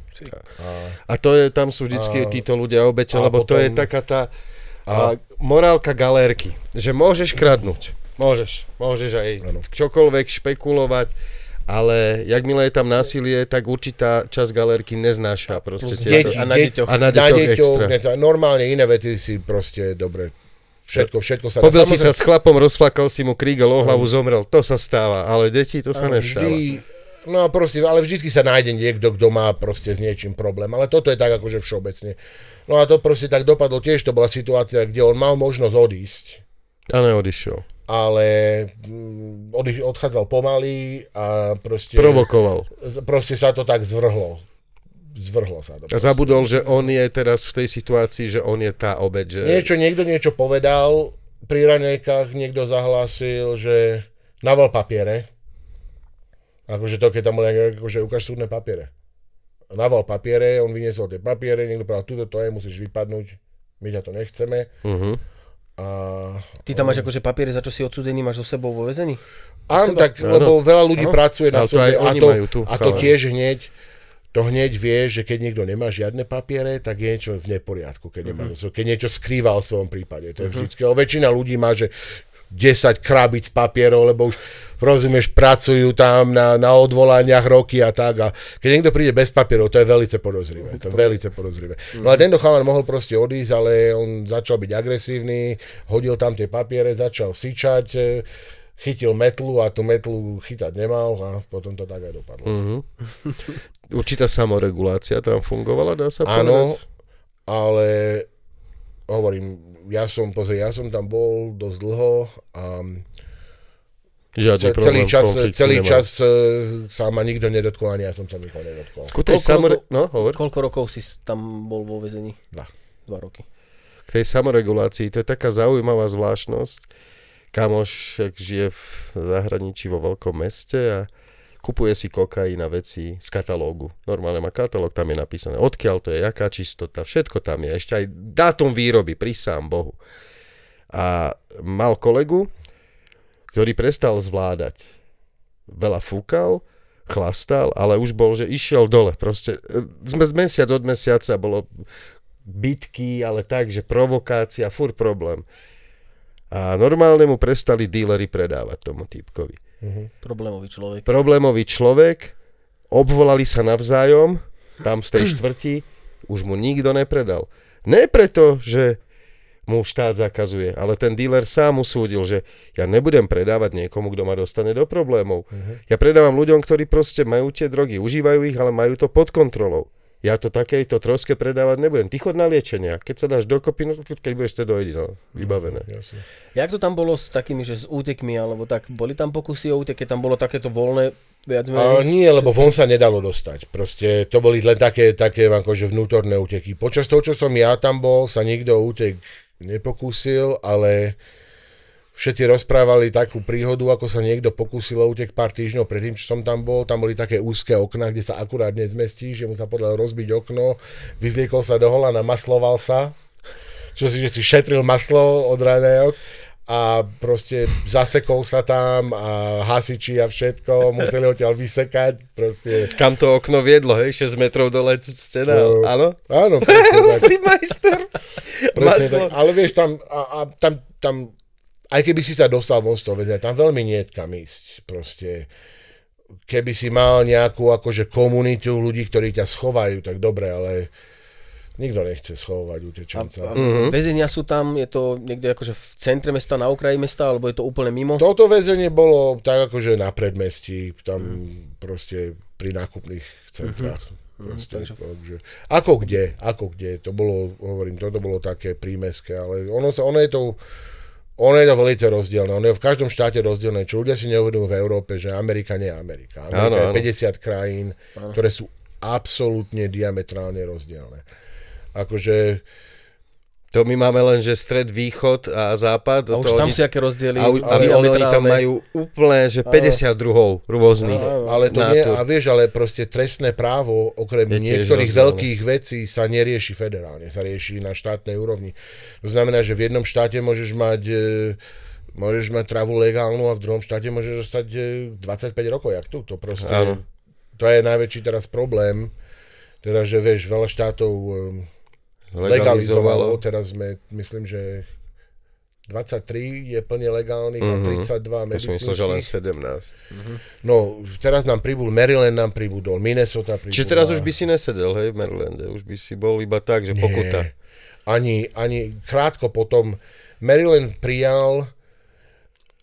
A, A to je, tam sú vždycky A- títo ľudia obete, a lebo to je potom- taká tá a, morálka galérky, že môžeš kradnúť, môžeš, môžeš aj Áno. čokoľvek špekulovať, ale jakmile je tam násilie, tak určitá časť galérky neznáša proste deti, a na deťoch. A na deťoch extra. ne- normálne iné veci si proste dobre. Všetko, všetko sa Pobil si sa s chlapom, rozflakal si mu krígel o hlavu, zomrel. To sa stáva, ale deti to sa nestáva. Vždy, no proste, ale vždy sa nájde niekto, kto má proste s niečím problém. Ale toto je tak akože všeobecne. No a to proste tak dopadlo tiež, to bola situácia, kde on mal možnosť odísť, A neodišiel. Ale mm, odiš, odchádzal pomaly a proste, Provokoval. proste sa to tak zvrhlo. Zvrhlo sa to. A zabudol, že on je teraz v tej situácii, že on je tá obeď. Že... Niečo, niekto niečo povedal, pri ranejkách niekto zahlásil, že naval papiere. Akože to, keď tam bol akože ukáž súdne papiere. Naval papiere, on vyniesol tie papiere, niekto povedal, tuto to je, musíš vypadnúť, my ťa to nechceme. Uh-huh. A... Ty tam máš akože papiere, za čo si odsudený, máš so sebou vo väzení? Áno, tak, lebo veľa ľudí Áno. pracuje na súde a to, tu, a to tiež hneď, to hneď vie, že keď niekto nemá žiadne papiere, tak je niečo v neporiadku, keď, nemá, Mhm. keď niečo skrýva o svojom prípade. To je vždycky, ale väčšina ľudí má, že 10 krabic papierov, lebo už rozumieš, pracujú tam na, na odvolaniach roky a tak. A keď niekto príde bez papierov, to je veľmi podozrivé. To je veľmi podozrivé. No a tento chalan mohol proste odísť, ale on začal byť agresívny, hodil tam tie papiere, začal syčať, e, chytil metlu a tú metlu chytať nemal a potom to tak aj dopadlo. Uh-huh. Určitá samoregulácia tam fungovala, dá sa Áno, povedať? ale hovorím, ja som, pozri, ja som tam bol dosť dlho a Žiadny celý čas, celý nemal. čas e, sa ma nikto nedotkol, ani ja som sa nikoho nedotkol. Ku tej Koľko samore... rokov- No, hovor. Koľko rokov si tam bol vo väzení? Dva. Dva roky. K tej samoregulácii, to je taká zaujímavá zvláštnosť. Kamoš žije v zahraničí vo veľkom meste a kupuje si kokain a veci z katalógu. Normálne má katalóg, tam je napísané, odkiaľ to je, aká čistota, všetko tam je. Ešte aj dátum výroby, prisám Bohu. A mal kolegu, ktorý prestal zvládať. Veľa fúkal chlastal, ale už bol, že išiel dole. Proste e, sme z mesiac od mesiaca, bolo bitky, ale tak, že provokácia, fur problém. A normálne mu prestali dílery predávať tomu týpkovi. Problémový človek. Problémový človek, obvolali sa navzájom, tam z tej štvrti, už mu nikto nepredal. Ne preto, že mu štát zakazuje, ale ten dealer sám usúdil, že ja nebudem predávať niekomu, kto ma dostane do problémov. Ja predávam ľuďom, ktorí proste majú tie drogy, užívajú ich, ale majú to pod kontrolou. Ja to takejto troske predávať nebudem. Ty chod na liečenia. Keď sa dáš dokopy, no keď budeš chcieť dojdi, no, vybavené. Jasne. Jak to tam bolo s takými, že s útekmi, alebo tak, boli tam pokusy o útek, keď tam bolo takéto voľné, viac A menej? nie, lebo von sa nedalo dostať. Proste to boli len také, také akože vnútorné úteky. Počas toho, čo som ja tam bol, sa nikto útek nepokúsil, ale všetci rozprávali takú príhodu, ako sa niekto pokúsil o útek pár týždňov predtým, čo som tam bol. Tam boli také úzke okná, kde sa akurát nezmestí, že mu sa podľa rozbiť okno, vyzliekol sa do hola, namasloval sa, čo si, že si šetril maslo od raného a proste zasekol sa tam a hasiči a všetko, museli ho ťaľ vysekať, proste... Kam to okno viedlo, hej? 6 metrov dole stena, No. áno? Áno, presne tak. Primajster. Presne Maslo. tak. Ale vieš, tam, a, a tam, tam, aj keby si sa dostal von z toho väzenia, tam veľmi nie je kam ísť. Proste, keby si mal nejakú akože komunitu ľudí, ktorí ťa schovajú, tak dobre, ale nikto nechce schovať utečenca. Mm-hmm. Väzenia sú tam, je to niekde akože v centre mesta, na okraji mesta, alebo je to úplne mimo? Toto väzenie bolo tak akože na predmestí, tam proste pri nákupných centrách. Proste, takže- takže, ako kde, ako kde, to bolo, hovorím, toto bolo také prímeské, ale ono, sa, ono je to, ono je to veľmi rozdielne, ono je v každom štáte rozdielne, čo ľudia si neuvedomujú v Európe, že Amerika nie je Amerika. Amerika Áno, je áno. 50 krajín, ktoré sú absolútne diametrálne rozdielne. Akože, To my máme len, že stred, východ a západ. A to už tam oni, sú aké rozdiely. a, už- a oni, oni tam majú úplne, že 50 druhov rôznych. Ale to nie, to. a vieš, ale proste trestné právo, okrem Je niektorých rozdielne. veľkých vecí, sa nerieši federálne, sa rieši na štátnej úrovni. To znamená, že v jednom štáte môžeš mať e, môžeš mať travu legálnu a v druhom štáte môžeš dostať e, 25 rokov, jak tu. To proste, Áno. to je najväčší teraz problém, teda, že vieš, veľa štátov e, legalizovalo, teraz sme, myslím, že 23 je plne legálnych a 32 Ja som myslel, že len medicínskych. 17. No, teraz nám pribudol, Maryland nám pribudol, Minnesota pribudla. Čiže teraz už by si nesedel, hej, v Marylande. Už by si bol iba tak, že pokuta. Ani, ani krátko potom Maryland prijal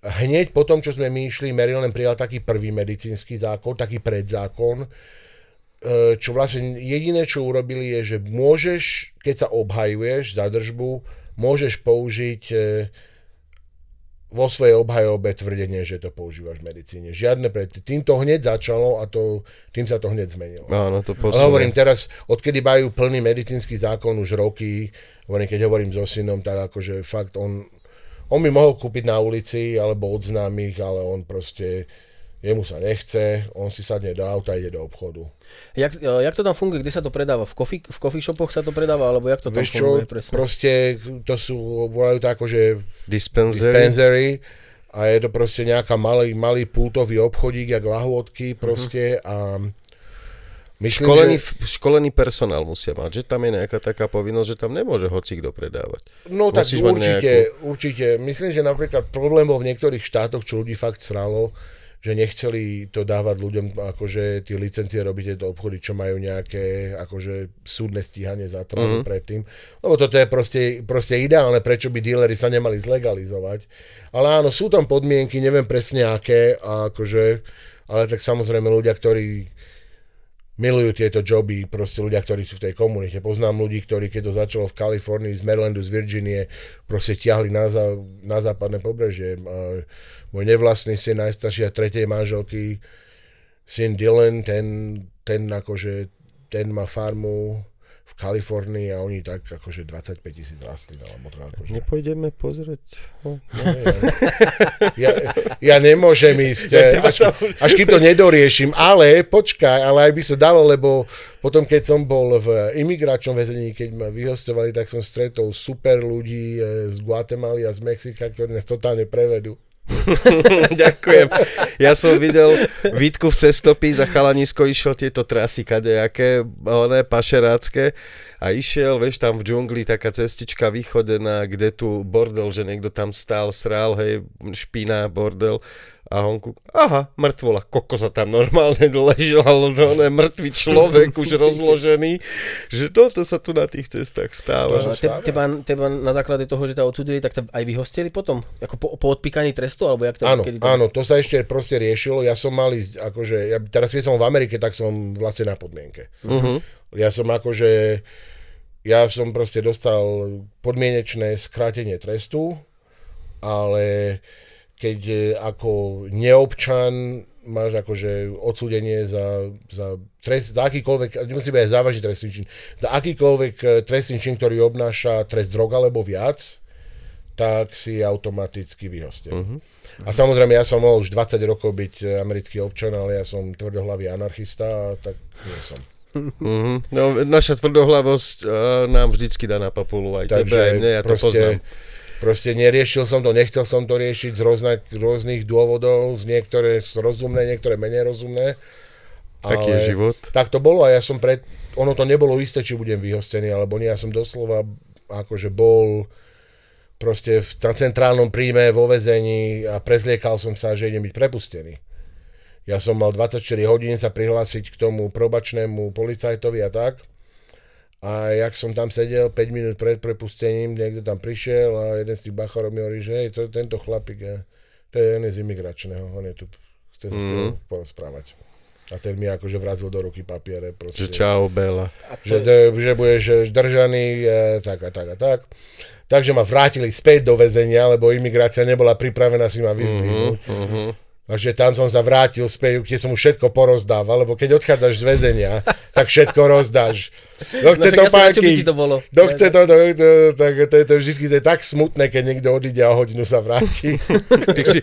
hneď po tom, čo sme my išli, Maryland prijal taký prvý medicínsky zákon, taký predzákon, čo vlastne jediné, čo urobili je, že môžeš, keď sa obhajuješ za držbu, môžeš použiť e, vo svojej obhajobe tvrdenie, že to používaš v medicíne. Žiadne pred... Tým to hneď začalo a to, tým sa to hneď zmenilo. Áno, to Ale posunie. hovorím teraz, odkedy majú plný medicínsky zákon už roky, hovorím, keď hovorím so synom, tak akože fakt on, on by mohol kúpiť na ulici alebo od známych, ale on proste, jemu sa nechce, on si sadne do auta a ide do obchodu. Jak, e, jak to tam funguje? Kde sa to predáva? V coffee, v coffee shopoch sa to predáva? Alebo jak to tam Vieš čo, funguje presne? proste to sú, volajú to akože Dispensery. dispensery a je to proste nejaká malý, malý pultový obchodík, jak lahôdky Mhm. proste a myslím, Školený, že... školený personál musia mať, že tam je nejaká taká povinnosť, že tam nemôže hoci kto predávať. No tak Musíš mať určite, určite. Myslím, že napríklad problém bol v niektorých štátoch, čo ľudí fakt sralo, že nechceli to dávať ľuďom, akože tie licencie robiť tieto obchody, čo majú nejaké akože súdne stíhanie za trávu mm-hmm. predtým. Lebo toto je proste, proste ideálne, prečo by díleri sa nemali zlegalizovať. Ale áno, sú tam podmienky, neviem presne aké, a akože, ale tak samozrejme ľudia, ktorí milujú tieto joby, proste ľudia, ktorí sú v tej komunite. Poznám ľudí, ktorí keď to začalo v Kalifornii, z Marylandu, z Virginie, proste ťahli na, za, na západné pobrežie. Môj nevlastný syn, najstarší a tretej manželky, syn Dylan, ten, ten akože, ten má farmu v Kalifornii a oni tak akože 25 tisíc rastlín, alebo to akože... Nepôjdeme pozrieť. No. Ja, ja nemôžem ísť, ja až, až kým to nedoriešim, ale počkaj, ale aj by sa dalo, lebo potom, keď som bol v imigračnom väzení, keď ma vyhostovali, tak som stretol super ľudí eh, z Guatemaly a z Mexika, ktorí nás totálne prevedú. Ďakujem. Ja som videl Vítku v cestopí, za chalanisko išiel tieto trasy kadejaké, oné pašerácké a išiel, vieš, tam v džungli taká cestička vychodená, kde tu bordel, že niekto tam stál, strál, hej, špina, bordel a on kúk, aha, mŕtvola, koko sa tam normálne ležel, ale on je mŕtvý človek, už rozložený, že toto sa tu na tých cestách stáva. No, te, teba, teba, na základe toho, že ťa odsudili, tak aj vyhostili potom? Ako po, po odpíkaní trestu? Alebo jak to, áno, kedy to... áno, to sa ešte proste riešilo. Ja som mal ísť, akože, ja, teraz keď som v Amerike, tak som vlastne na podmienke. Uh-huh. Ja som akože, ja som proste dostal podmienečné skrátenie trestu, ale keď e, ako neobčan máš akože odsúdenie za, za, trest, za akýkoľvek, nemusí byť aj závažný trestný čin, za akýkoľvek e, trestný čin, ktorý obnáša trest drog alebo viac, tak si automaticky vyhostil. Uh-huh. A samozrejme, ja som mohol už 20 rokov byť e, americký občan, ale ja som tvrdohlavý anarchista, tak nie som. Mm-hmm. No, naša tvrdohlavosť uh, nám vždycky dá na papulu, aj Takže tebe, aj mne, ja to poznám. Proste neriešil som to, nechcel som to riešiť z rôznych, rôznych dôvodov, z niektoré rozumné, niektoré menej rozumné. Taký je život. Tak to bolo a ja som pred... Ono to nebolo isté, či budem vyhostený, alebo nie. Ja som doslova akože bol proste v centrálnom príjme vo vezení a prezliekal som sa, že idem byť prepustený. Ja som mal 24 hodín sa prihlásiť k tomu probačnému policajtovi a tak. A jak som tam sedel 5 minút pred prepustením, niekto tam prišiel a jeden z tých bachorov mi hovorí, že hej, to, tento chlapík je, to je jeden z imigračného, on je tu, chce sa mm. s tým mhm. porozprávať. A ten mi akože vrazil do ruky papiere. Proste, že čau, Bela. Že, že budeš držaný, e, tak a tak a tak. Takže ma vrátili späť do väzenia, lebo imigrácia nebola pripravená si ma vyzdvihnúť. Uh-huh, uh-huh. Takže tam som sa vrátil späť, kde som mu všetko porozdával, lebo keď odchádzaš z väzenia, tak všetko rozdáš. Kto chce no, to páky, to bolo. kto chce to, to, to, tak to, to, to, vždy to je tak smutné, keď niekto odíde a hodinu sa vráti. Ty si,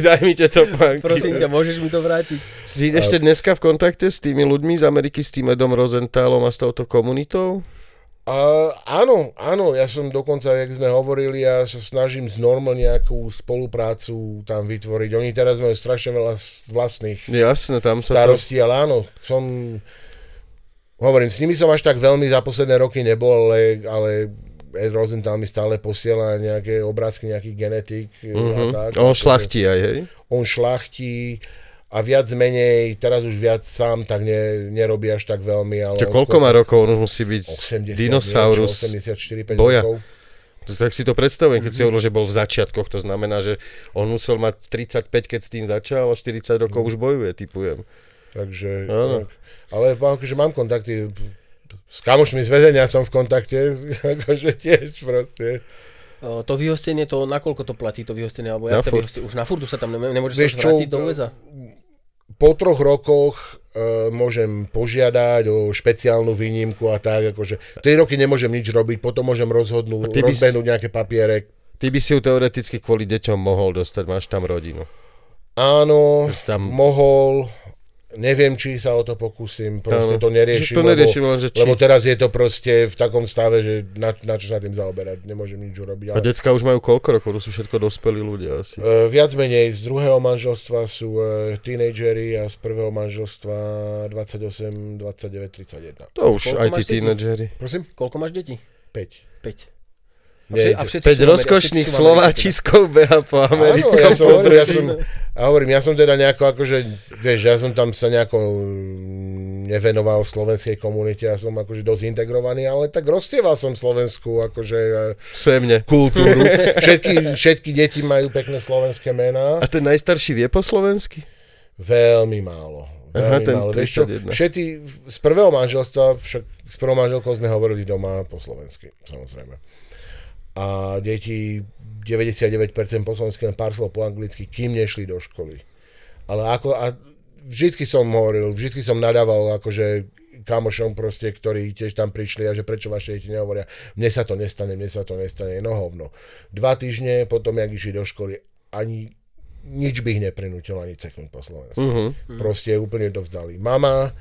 daj mi to páky. Prosím ťa, môžeš mi to vrátiť. Si ešte dneska v kontakte s tými ľuďmi z Ameriky, s tým Edom Rosenthalom a s touto komunitou? Uh, áno, áno, ja som dokonca, jak sme hovorili, ja sa snažím z normal nejakú spoluprácu tam vytvoriť. Oni teraz majú strašne veľa vlastných Jasne, tam sa starostí, to... ale áno, som... Hovorím, s nimi som až tak veľmi za posledné roky nebol, ale, ale Ed Rosenthal mi stále posiela nejaké obrázky nejakých genetik mm-hmm. a mhm. tak. On šlachtí aj, hej? On šlachtí a viac menej, teraz už viac sám tak ne, nerobí až tak veľmi. Ale Čo, koľko má rokov? On musí byť 80, dinosaurus 84, 5 boja. rokov. Tak si to predstavujem, keď si hovoril, že bol v začiatkoch, to znamená, že on musel mať 35, keď s tým začal a 40 rokov už bojuje, typujem. Takže, tak, ale akože mám kontakty, s kamošmi z väzenia som v kontakte, akože tiež proste. To vyhostenie, to nakoľko to platí, to vyhostenie, alebo ja to vyhostenie, už na furtu sa tam nemôže sa vrátiť do USA? Po troch rokoch uh, môžem požiadať o špeciálnu výnimku a tak, akože 3 roky nemôžem nič robiť, potom môžem rozhodnúť, rozbehnúť nejaké papiere. Ty by si ju teoreticky kvôli deťom mohol dostať, máš tam rodinu. Áno, tam... mohol, Neviem, či sa o to pokúsim, proste to neriešim, to neriešim lebo, že či... lebo teraz je to proste v takom stave, že na, na čo sa tým zaoberať, nemôžem nič urobiť. Ale... A decka už majú koľko rokov? To sú všetko dospelí ľudia asi. Uh, viac menej, z druhého manželstva sú uh, tínejdžeri a z prvého manželstva 28, 29, 31. To už Koľko aj tí tínedžeri. Prosím? Koľko máš detí? 5. 5. Nie, a 5 rozkošných Slováčiskov beha po americkom Áno, ja som, hovorím, ja som, a hovorím, ja som teda nejako akože, vieš, ja som tam sa nejako nevenoval slovenskej komunite, ja som akože dosť integrovaný, ale tak rozstieval som Slovensku akože Semne. kultúru. Všetky, všetky deti majú pekné slovenské mená. A ten najstarší vie po slovensky? Veľmi málo. Veľmi Aha, ten málo. Vieš čo, všetky, z prvého manželstva, však s prvou manželkou sme hovorili doma po slovensky, samozrejme a deti 99% po slovensky len pár slov po anglicky, kým nešli do školy. Ale ako, a vždycky som hovoril, vždycky som nadával akože kamošom proste, ktorí tiež tam prišli a že prečo vaše deti nehovoria. Mne sa to nestane, mne sa to nestane, no hovno. Dva týždne potom, jak išli do školy, ani nič by ich neprinútil ani ceknúť po Slovensku. Uh-huh. Proste úplne to vzdali. Mama,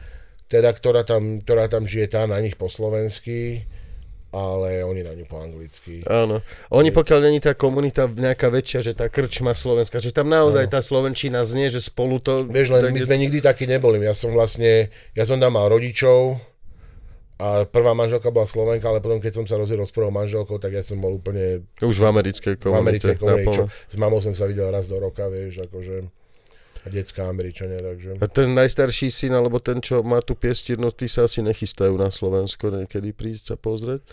teda, ktorá tam, ktorá tam žije, tá na nich po slovensky, ale oni na ňu po anglicky. Áno. Oni pokiaľ není tá komunita nejaká väčšia, že tá krčma slovenská, že tam naozaj tá slovenčina znie, že spolu to... Vieš, len my sme nikdy takí neboli. Ja som vlastne, ja som tam mal rodičov a prvá manželka bola Slovenka, ale potom keď som sa rozviedol s prvou manželkou, tak ja som bol úplne Už v americkej v komunite. americkej komunite. S mamou som sa videl raz do roka, vieš, akože a detská Američania, takže... A ten najstarší syn, alebo ten, čo má tú piestiernu, tí sa asi nechystajú na Slovensko niekedy prísť sa pozrieť.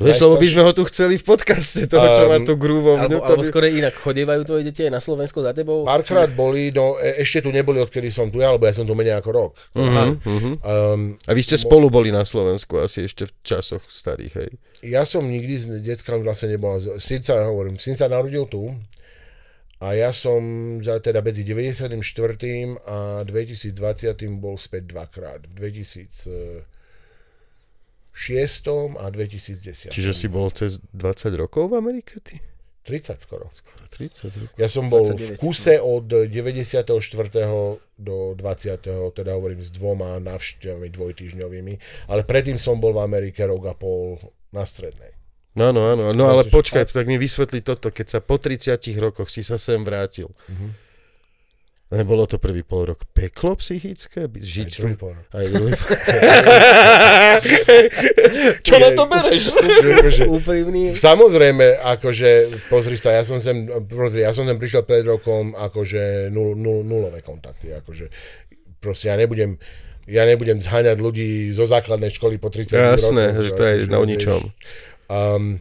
Vieš, lebo by sme ho tu chceli v podcaste, toho, čo má Um, tú grúvovňu. Alebo, to alebo by... skôr inak, chodievajú tvoje deti aj na Slovensko za tebou? Párkrát boli, no e- ešte tu neboli, odkedy som tu ja, lebo ja som tu menej ako rok. Uh-huh, uh-huh. Um, A vy ste spolu boli na Slovensku asi ešte v časoch starých, hej? ja som nikdy s deckami vlastne nebol. Syn sa, hovorím, syn sa narodil tu a ja som za, teda medzi 94. a 2020. bol späť dvakrát. V 2006. a 2010. Čiže si bol cez 20 rokov v Amerike, ty? 30 skoro. Skoro 30 rokov. Ja som bol 29. v kuse od 94. do 20. teda hovorím s dvoma návštevami dvojtýždňovými, ale predtým som bol v Amerike rok a pol na strednej. No, no, áno. No ale počkaj, tak mi vysvetli toto. Keď sa po 30 rokoch si sa sem vrátil, nebolo to prvý pol rok peklo psychické? Žiť Aj druhý pol rok. Aj druhý Čo na to bereš? Akože, Úprimný. Samozrejme, akože, pozri sa, ja som sem, pozri, ja som sem prišiel pred rokom, akože nul, nul, nulové kontakty, akože, proste ja nebudem, ja nebudem zháňať ľudí zo základnej školy po 30 Jasné, rokoch. že to je akože, na vieš. Um,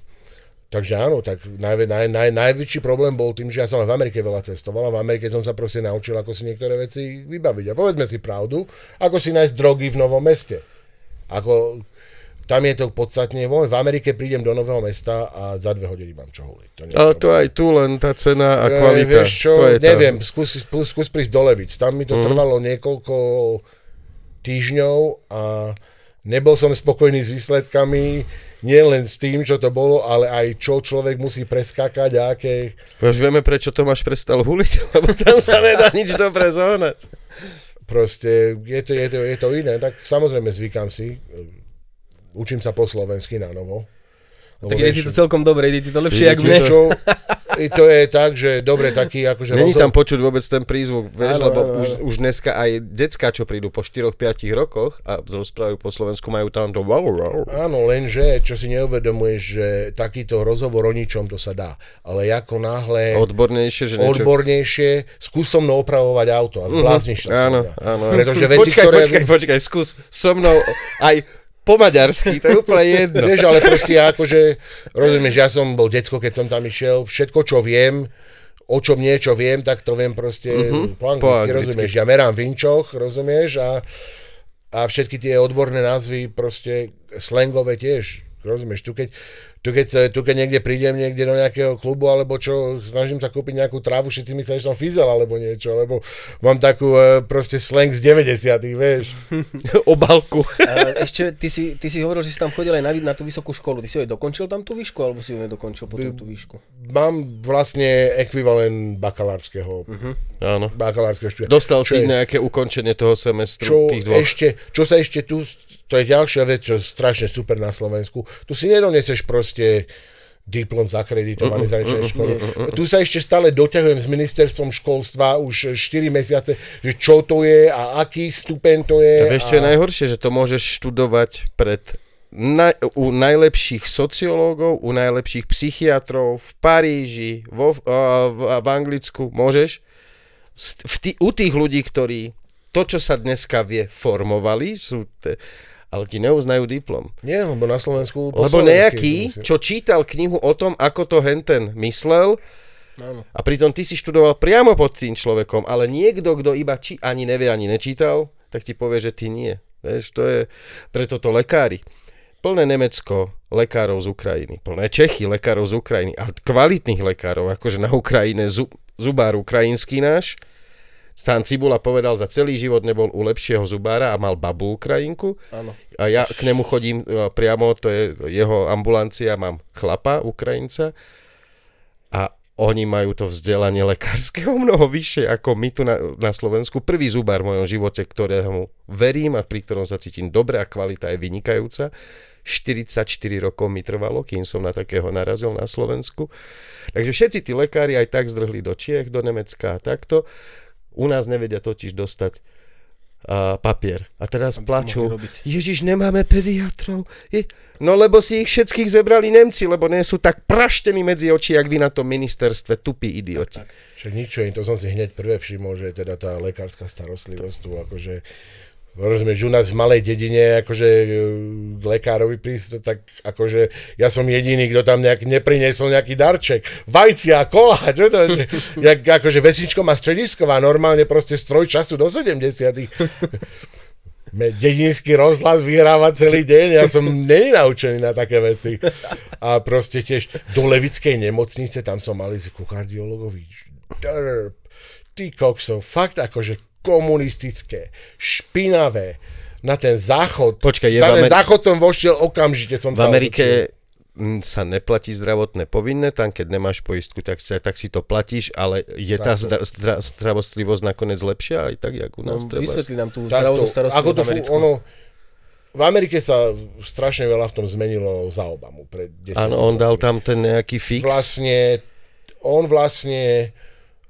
takže áno, tak naj, naj, naj, najväčší problém bol tým, že ja som v Amerike veľa cestoval a v Amerike som sa proste naučil, ako si niektoré veci vybaviť. A povedzme si pravdu, ako si nájsť drogy v novom meste. Ako, tam je to podstatne, v Amerike prídem do nového mesta a za dve hodiny mám čo huliť. To Ale to aj tu len tá cena a E, kvalita. Vieš čo, to je neviem, skús, skús, skús prísť do Levic. Tam mi to trvalo niekoľko týždňov a nebol som spokojný s výsledkami, nie len s tým, čo to bolo, ale aj čo človek musí preskákať a aké... Už vieme, prečo Tomáš prestal huliť, lebo tam sa nedá nič dobre zohnať. Proste je to, je, to, je to iné, tak samozrejme zvykám si, učím sa po slovensky na novo. Lebo Tak ide ti to celkom dobre, ide ti to lepšie, ti mne. to- čo, i to je tak, že dobre taký akože Není rozhod- tam počuť vôbec ten prízvuk, vieš, Áno, lebo áno, už, už dneska aj decka, čo prídu po 4-5 rokoch a rozprávajú po Slovensku, majú tam to wow, wow. Áno, lenže, čo si neuvedomuješ, že takýto rozhovor o ničom to sa dá. Ale ako náhle Odbornejšie, že niečo... odbornejšie, skús so mnou opravovať auto a zblázniš sa Áno, so mňa. áno. Pretože veci, počkaj, ktoré... počkaj, počkaj, skús so mnou aj po maďarsky, to je úplne jedno. Vieš, ale proste ja akože, rozumieš, ja som bol decko, keď som tam išiel, všetko, čo viem, o čom niečo viem, tak to viem proste uh-huh, po, anglicky, po anglicky. rozumieš. Ja merám v inčoch, rozumieš, a, a všetky tie odborné názvy proste slangové tiež, rozumieš. Tu keď, tu keď, tu keď niekde prídem niekde do nejakého klubu, alebo čo, snažím sa kúpiť nejakú trávu, všetci myslia, že som fizel, alebo niečo, lebo mám takú e, proste slang z 90 vieš. Obalku. A ešte, ty si, ty si hovoril, že si tam chodil aj na, na tú vysokú školu. Ty si ho aj dokončil tam tú výšku, alebo si ho nedokončil potom tú výšku? Mám vlastne ekvivalent bakalárskeho, uh-huh. Áno. bakalárskeho štúdia. Dostal Čo si je- nejaké ukončenie toho semestru, čo, tých dvoch. ešte, čo sa ešte tu, to je ďalšia vec, čo je strašne super na Slovensku. Tu si nedoniesieš proste diplom zakreditovaný zahraničnej školy. Tu sa ešte stále doťahujem s ministerstvom školstva už 4 mesiace, že čo to je a aký stupeň to je. A vieš, čo je a... najhoršie, že to môžeš študovať pred na, u najlepších sociológov, u najlepších psychiatrov v Paríži, vo, v, v Anglicku, môžeš. V tý, u tých ľudí, ktorí to, čo sa dneska vie, formovali, sú te, ale ti neuznajú diplom. Nie, lebo na Slovensku... po Lebo nejaký, čo čítal knihu o tom, ako to henten myslel, Áno. a pritom ty si študoval priamo pod tým človekom, ale niekto, kto iba či, ani nevie, ani nečítal, tak ti povie, že ty nie. Vieš, to je preto to lekári. Plné Nemecko lekárov z Ukrajiny, plné Čechy lekárov z Ukrajiny a kvalitných lekárov, akože na Ukrajine zub, zubár ukrajinský náš, Stan Cibula povedal, za celý život nebol u lepšieho zubára a mal babu Ukrajinku. Áno. A ja k nemu chodím e, priamo, to je jeho ambulancia, mám chlapa, Ukrajinca. A oni majú to vzdelanie lekárske o mnoho vyššie ako my tu na, na Slovensku. Prvý zubár v mojom živote, ktorého verím a pri ktorom sa cítim dobre a kvalita je vynikajúca. 44 rokov mi trvalo, kým som na takého narazil na Slovensku. Takže všetci tí lekári aj tak zdrhli do Čiech, do Nemecka a takto. U nás nevedia totiž dostať a papier. A teraz plačú, Ježiš, nemáme pediatrov. Je... No lebo si ich všetkých zebrali Nemci, lebo nie sú tak praštení medzi oči, jak vy na tom ministerstve, tupí idioti. Však nič, to som si hneď prvé všimol, že teda tá lekárska starostlivosť tu akože rozumieš, u nás v malej dedine, akože k lekárovi prísť, tak akože ja som jediný, kto tam nejak neprinesol nejaký darček. Vajcia, kola, čo to je? Jak, akože vesničko má stredisková, normálne proste stroj času do 70 dedinský rozhlas vyhráva celý deň, ja som nenaučený na také veci. A proste tiež do Levickej nemocnice, tam som mali si kardiologovi. Ty koksov, fakt akože komunistické, špinavé, na ten záchod. Počkaj, je na ten Ameri- záchod som vošiel okamžite. Som v Amerike otočil. sa neplatí zdravotné povinné, tam keď nemáš poistku, tak, si, tak si to platíš, ale je tá zdra, zdra, zdravostlivosť nakoniec lepšia aj tak, jak u nás? No, vysvetli nám tú zdravotnú starostlivosť to, americkú. Ono, v Amerike sa strašne veľa v tom zmenilo za Obamu. Áno, on dal tam ten nejaký fix. Vlastne, on vlastne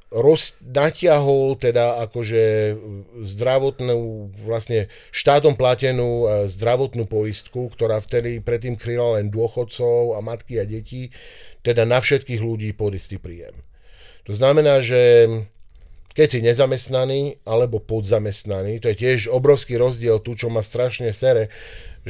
roz, natiahol teda akože zdravotnú, vlastne štátom platenú e, zdravotnú poistku, ktorá vtedy predtým kryla len dôchodcov a matky a deti, teda na všetkých ľudí pod istý príjem. To znamená, že keď si nezamestnaný alebo podzamestnaný, to je tiež obrovský rozdiel tu, čo ma strašne sere,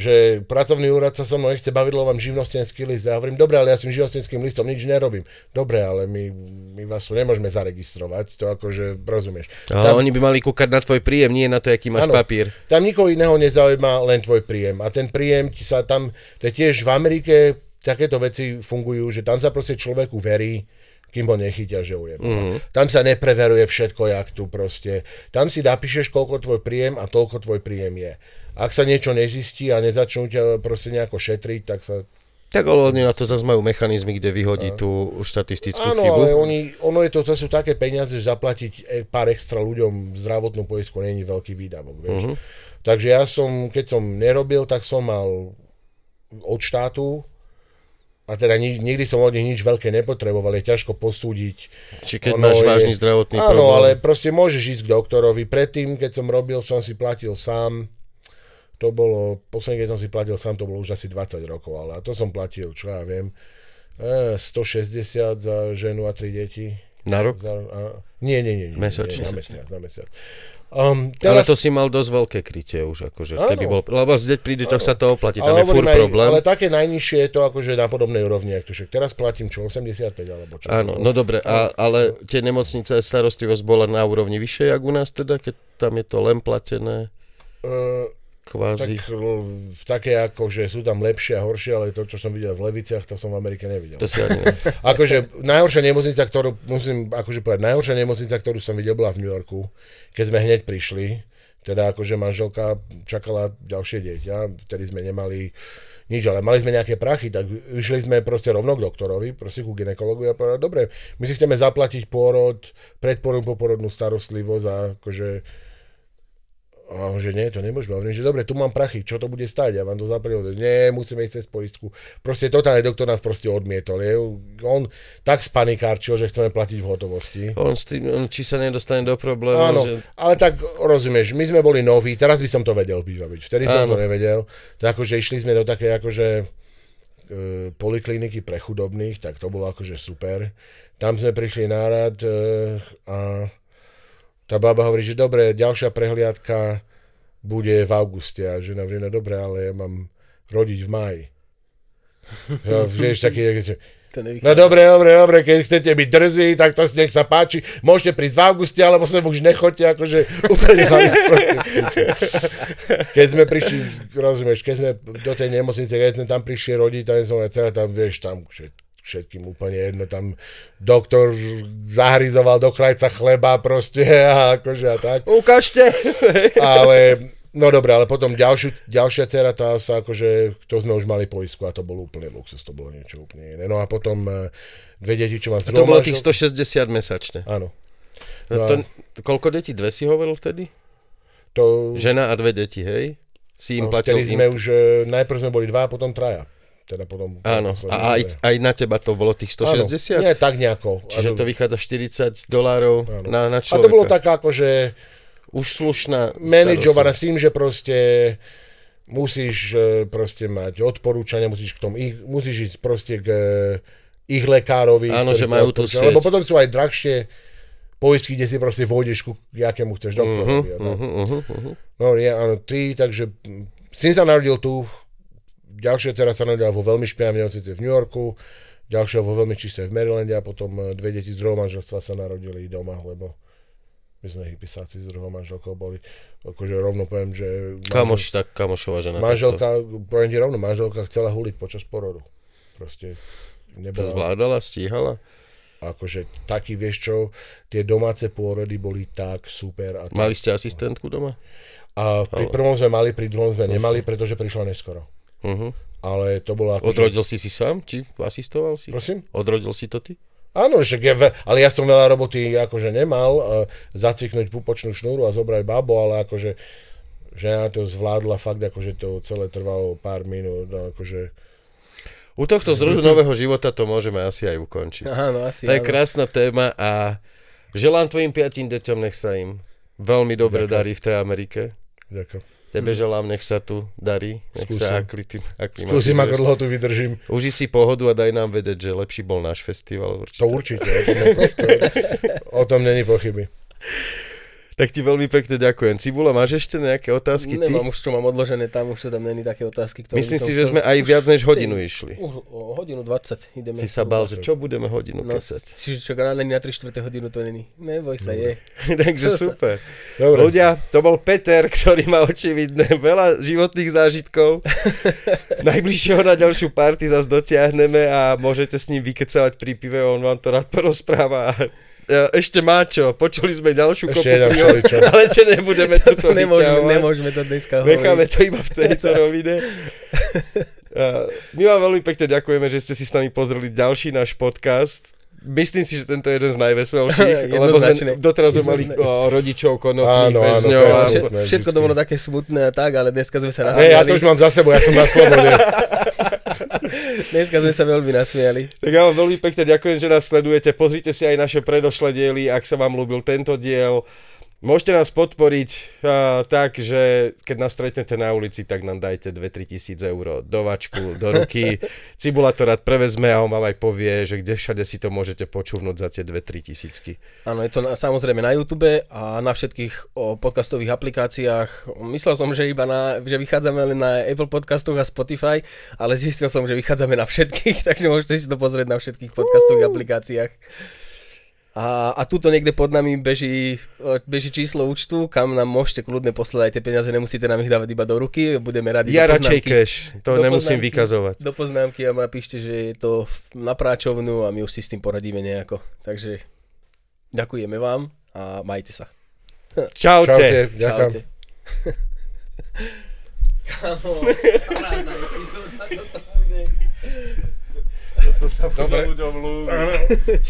že pracovný úrad sa so mnou nechce baviť, lebo mám živnostenský list. Ja hovorím, dobre, ale ja s tým živnostenským listom nič nerobím. Dobre, ale my, my vás tu nemôžeme zaregistrovať, to akože rozumieš. Ale tam, oni by mali kúkať na tvoj príjem, nie na to, aký máš ano, papír. Tam nikoho iného nezaujíma, len tvoj príjem. A ten príjem ti sa tam, to je tiež v Amerike, takéto veci fungujú, že tam sa proste človeku verí, kým ho nechytia, že ujebe. Mm-hmm. Tam sa nepreveruje všetko, jak tu proste. Tam si napíšeš, koľko tvoj príjem a toľko tvoj príjem je ak sa niečo nezistí a nezačnú ťa proste nejako šetriť, tak sa tak ale oni na to zase majú mechanizmy, kde vyhodí tú štatistickú Áno, chybu. ale oni, ono je to, to sú také peniaze, že zaplatiť e, pár extra ľuďom zdravotnú poistku není veľký výdavok, vieš. Uh-huh. Takže ja som, keď som nerobil, tak som mal od štátu a teda nikdy som od nich nič veľké nepotreboval, je ťažko posúdiť. Či keď máš je, vážny zdravotný áno, problém. Áno, ale proste môžeš ísť k doktorovi. Predtým, keď som robil, som si platil sám to bolo, posledný, keď som si platil sám, to bolo už asi 20 rokov, ale to som platil, čo ja viem, 160 za ženu a tri deti. Na rok? Za, a, nie, nie, nie. nie, Mesačne. Nie, na mesiac, na mesiac. Um, teraz... Ale to si mal dosť veľké krytie už, akože, keby bol, lebo zdeť príde, tak sa to oplatí, tam ale je furt aj, problém. Ale také najnižšie je to akože na podobnej úrovni, ak to však teraz platím čo, 85 alebo čo? Áno, no dobre, a, ale tie nemocnice starostlivosť bola na úrovni vyššej, jak u nás teda, keď tam je to len platené? Uh, kvázi. Tak, v také ako, že sú tam lepšie a horšie, ale to, čo som videl v Leviciach, to som v Amerike nevidel. To si ani akože najhoršia nemocnica, ktorú, musím akože povedať, najhoršia nemocnica, ktorú som videl, bola v New Yorku, keď sme hneď prišli. Teda akože manželka čakala ďalšie dieťa, vtedy sme nemali nič, ale mali sme nejaké prachy, tak išli sme proste rovno k doktorovi, proste ku ginekologu a povedali, dobre, my si chceme zaplatiť pôrod, predporodnú, poporodnú starostlivosť a akože a on, že nie, to nemôžeme. Hovorím, že dobre, tu mám prachy, čo to bude stať? Ja vám to zaplatím. Nie, musíme ísť cez poistku. Proste totálne doktor nás proste odmietol. Je. On tak spanikárčil, že chceme platiť v hotovosti. On, s tým, on či sa nedostane do problému. Áno, že... ale tak rozumieš, my sme boli noví, teraz by som to vedel vybaviť. Vtedy som Áno. to nevedel. Tak akože išli sme do také akože e, polikliniky pre chudobných, tak to bolo akože super. Tam sme prišli nárad e, a tá baba hovorí, že dobre, ďalšia prehliadka bude v auguste. A žena hovorí, no dobre, ale ja mám rodiť v máji. No, vieš, taký, že, No dobre, dobre, dobre, keď chcete byť drzí, tak to nech sa páči. Môžete prísť v auguste, alebo sa už nechoďte, akože úplne Keď sme prišli, rozumieš, keď sme do tej nemocnice, keď sme tam prišli rodiť, tam som aj tam, vieš, tam všetkým úplne jedno, tam doktor zahryzoval do krajca chleba proste a akože a tak. Ukážte! Ale No dobre, ale potom ďalšiu, ďalšia dcera, tá sa akože, to sme už mali poisku a to bol úplný luxus, to bolo niečo úplne iné. No a potom e, dve deti, čo má z to bolo tých manžel- 160 mesačne. Áno. No, No to, koľko detí? Dve si hovoril vtedy? To, Žena a dve deti, hej? Si im no, platil... vtedy sme už, e, najprv sme boli dva a potom traja. Teda potom... Áno, a aj, aj na teba to bolo tých 160? Áno, nie, tak nejako. Čiže A to vychádza 40 dolárov na, na A človeka. to bolo taká akože Už slušná manažovaná s tým, že proste musíš e, proste mať odporúčania, musíš k tomu, musíš ísť proste k e, ich lekárovi. Áno, že majú tú sieť. Lebo potom sú aj drahšie poistky, kde si proste vôjdeš ku jakému chceš doktorovi. Uh-huh, Uh-huh, uh-huh. No, ja, áno, tri, takže syn sa narodil tu, ďalšia dcera sa narodila vo veľmi špinavej nemocnici v New Yorku, ďalšia vo veľmi čistej v Marylande a potom e, dve deti z druhého manželstva sa narodili doma, lebo my sme hypisáci z druhého manželkou boli. Akože rovno poviem, že Kamoš, tak kamošová žena. manželka, poviem ti rovno, manželka chcela huliť počas porodu. Proste nebola, zvládala, stíhala? akože taký, vieš čo, tie domáce pôrody boli tak super. A, tak, Mali ste asistentku doma? a pri prvom sme mali, pri druhom sme nemali, pretože prišla neskoro. Uh-huh. Ale to bolo ako... Odrodil si si sám? Či asistoval si? Prosím? Odrodil si to ty? Áno, však ja, ve- ale ja som veľa roboty akože nemal, uh, zaciknúť pupočnú šnúru a zobrať babo, ale akože žena to zvládla fakt, akože to celé trvalo pár minút, no, akože U tohto zrodu nového života to môžeme asi aj ukončiť. Áno, asi To je áno. krásna téma a želám tvojim piatim deťom, nech sa im veľmi dobre Ďakujem. darí v tej Amerike. ďakujem. Tebe želám, nech sa tu darí, nech sa Skúsim. aklitim, Skúsim, ako dlho tu vydržím. Uži si pohodu a daj nám vedieť, že lepší bol náš festival. Určite. To určite, o tom, to, o tom není pochyby. Tak ti veľmi pekne ďakujem. Cibula, máš ešte nejaké otázky? Ty? Nemám už, čo mám odložené, tam už to tam není také otázky, Myslím si, že sme aj viac než hodinu išli. Už o hodinu 20 ideme. Si sa bal, že čo budeme hodinu No, kecať. si, čo ráno na 3 čtvrté hodinu to není. Neboj sa, je. Takže Čo sa- super. Dobre, Ľudia, to bol Peter, ktorý má očividne veľa životných zážitkov. Najbližšieho na ďalšiu party zase dotiahneme a môžete s ním vykecávať pri pive, on vám to rád porozpráva. E, ešte má čo, počuli sme ďalšiu Ešte kopu ale čo nebudeme To tuto nemôžeme, vyťahovať. nemôžeme to dneska Necháme hovoriť. to iba v tejto rovine. A My vám veľmi pekne ďakujeme, že ste si s nami pozreli ďalší náš podcast. Myslím si, že tento je jeden z najveselších, lebo sme, doteraz sme mali o, rodičov konopných Áno, áno, to je a- smutné Všetko to bolo také smutné a tak, ale dneska sme sa nasmiali. ja to už mám za sebou, ja som na slobode. Dneska sme sa veľmi nasmiali. Tak ja vám veľmi pekne ďakujem, že nás sledujete. Pozrite si aj naše predošlé diely, ak sa vám ľúbil tento diel. Môžete nás podporiť uh, tak, že keď nás stretnete na ulici, tak nám dajte 2-3 tisíc eur do vačku, do ruky. Cibula to rád prevezme a on vám aj povie, že kde všade si to môžete počúvnuť za tie 2-3 tisícky. Áno, je to na, samozrejme na YouTube a na všetkých o, podcastových aplikáciách. Myslel som, že iba na, že vychádzame len na Apple podcastoch a Spotify, ale zistil som, že vychádzame na všetkých, takže môžete si to pozrieť na všetkých podcastových aplikáciách. A, a tuto niekde pod nami beží, beží číslo účtu, kam nám môžete kľudne poslať aj tie peniaze, nemusíte nám ich dávať iba do ruky, budeme radi Ja do radšej poznámky. cash, to Do nemusím poznámky. vykazovať. Do poznámky a ma píšte, že je to na práčovnú a my už si s tým poradíme nejako. Takže ďakujeme vám a majte sa. Čaute. Čaute, ďakujem. Čaute. Kámo, parádna epizóda toto bude. To sa ľuďom ľúbi.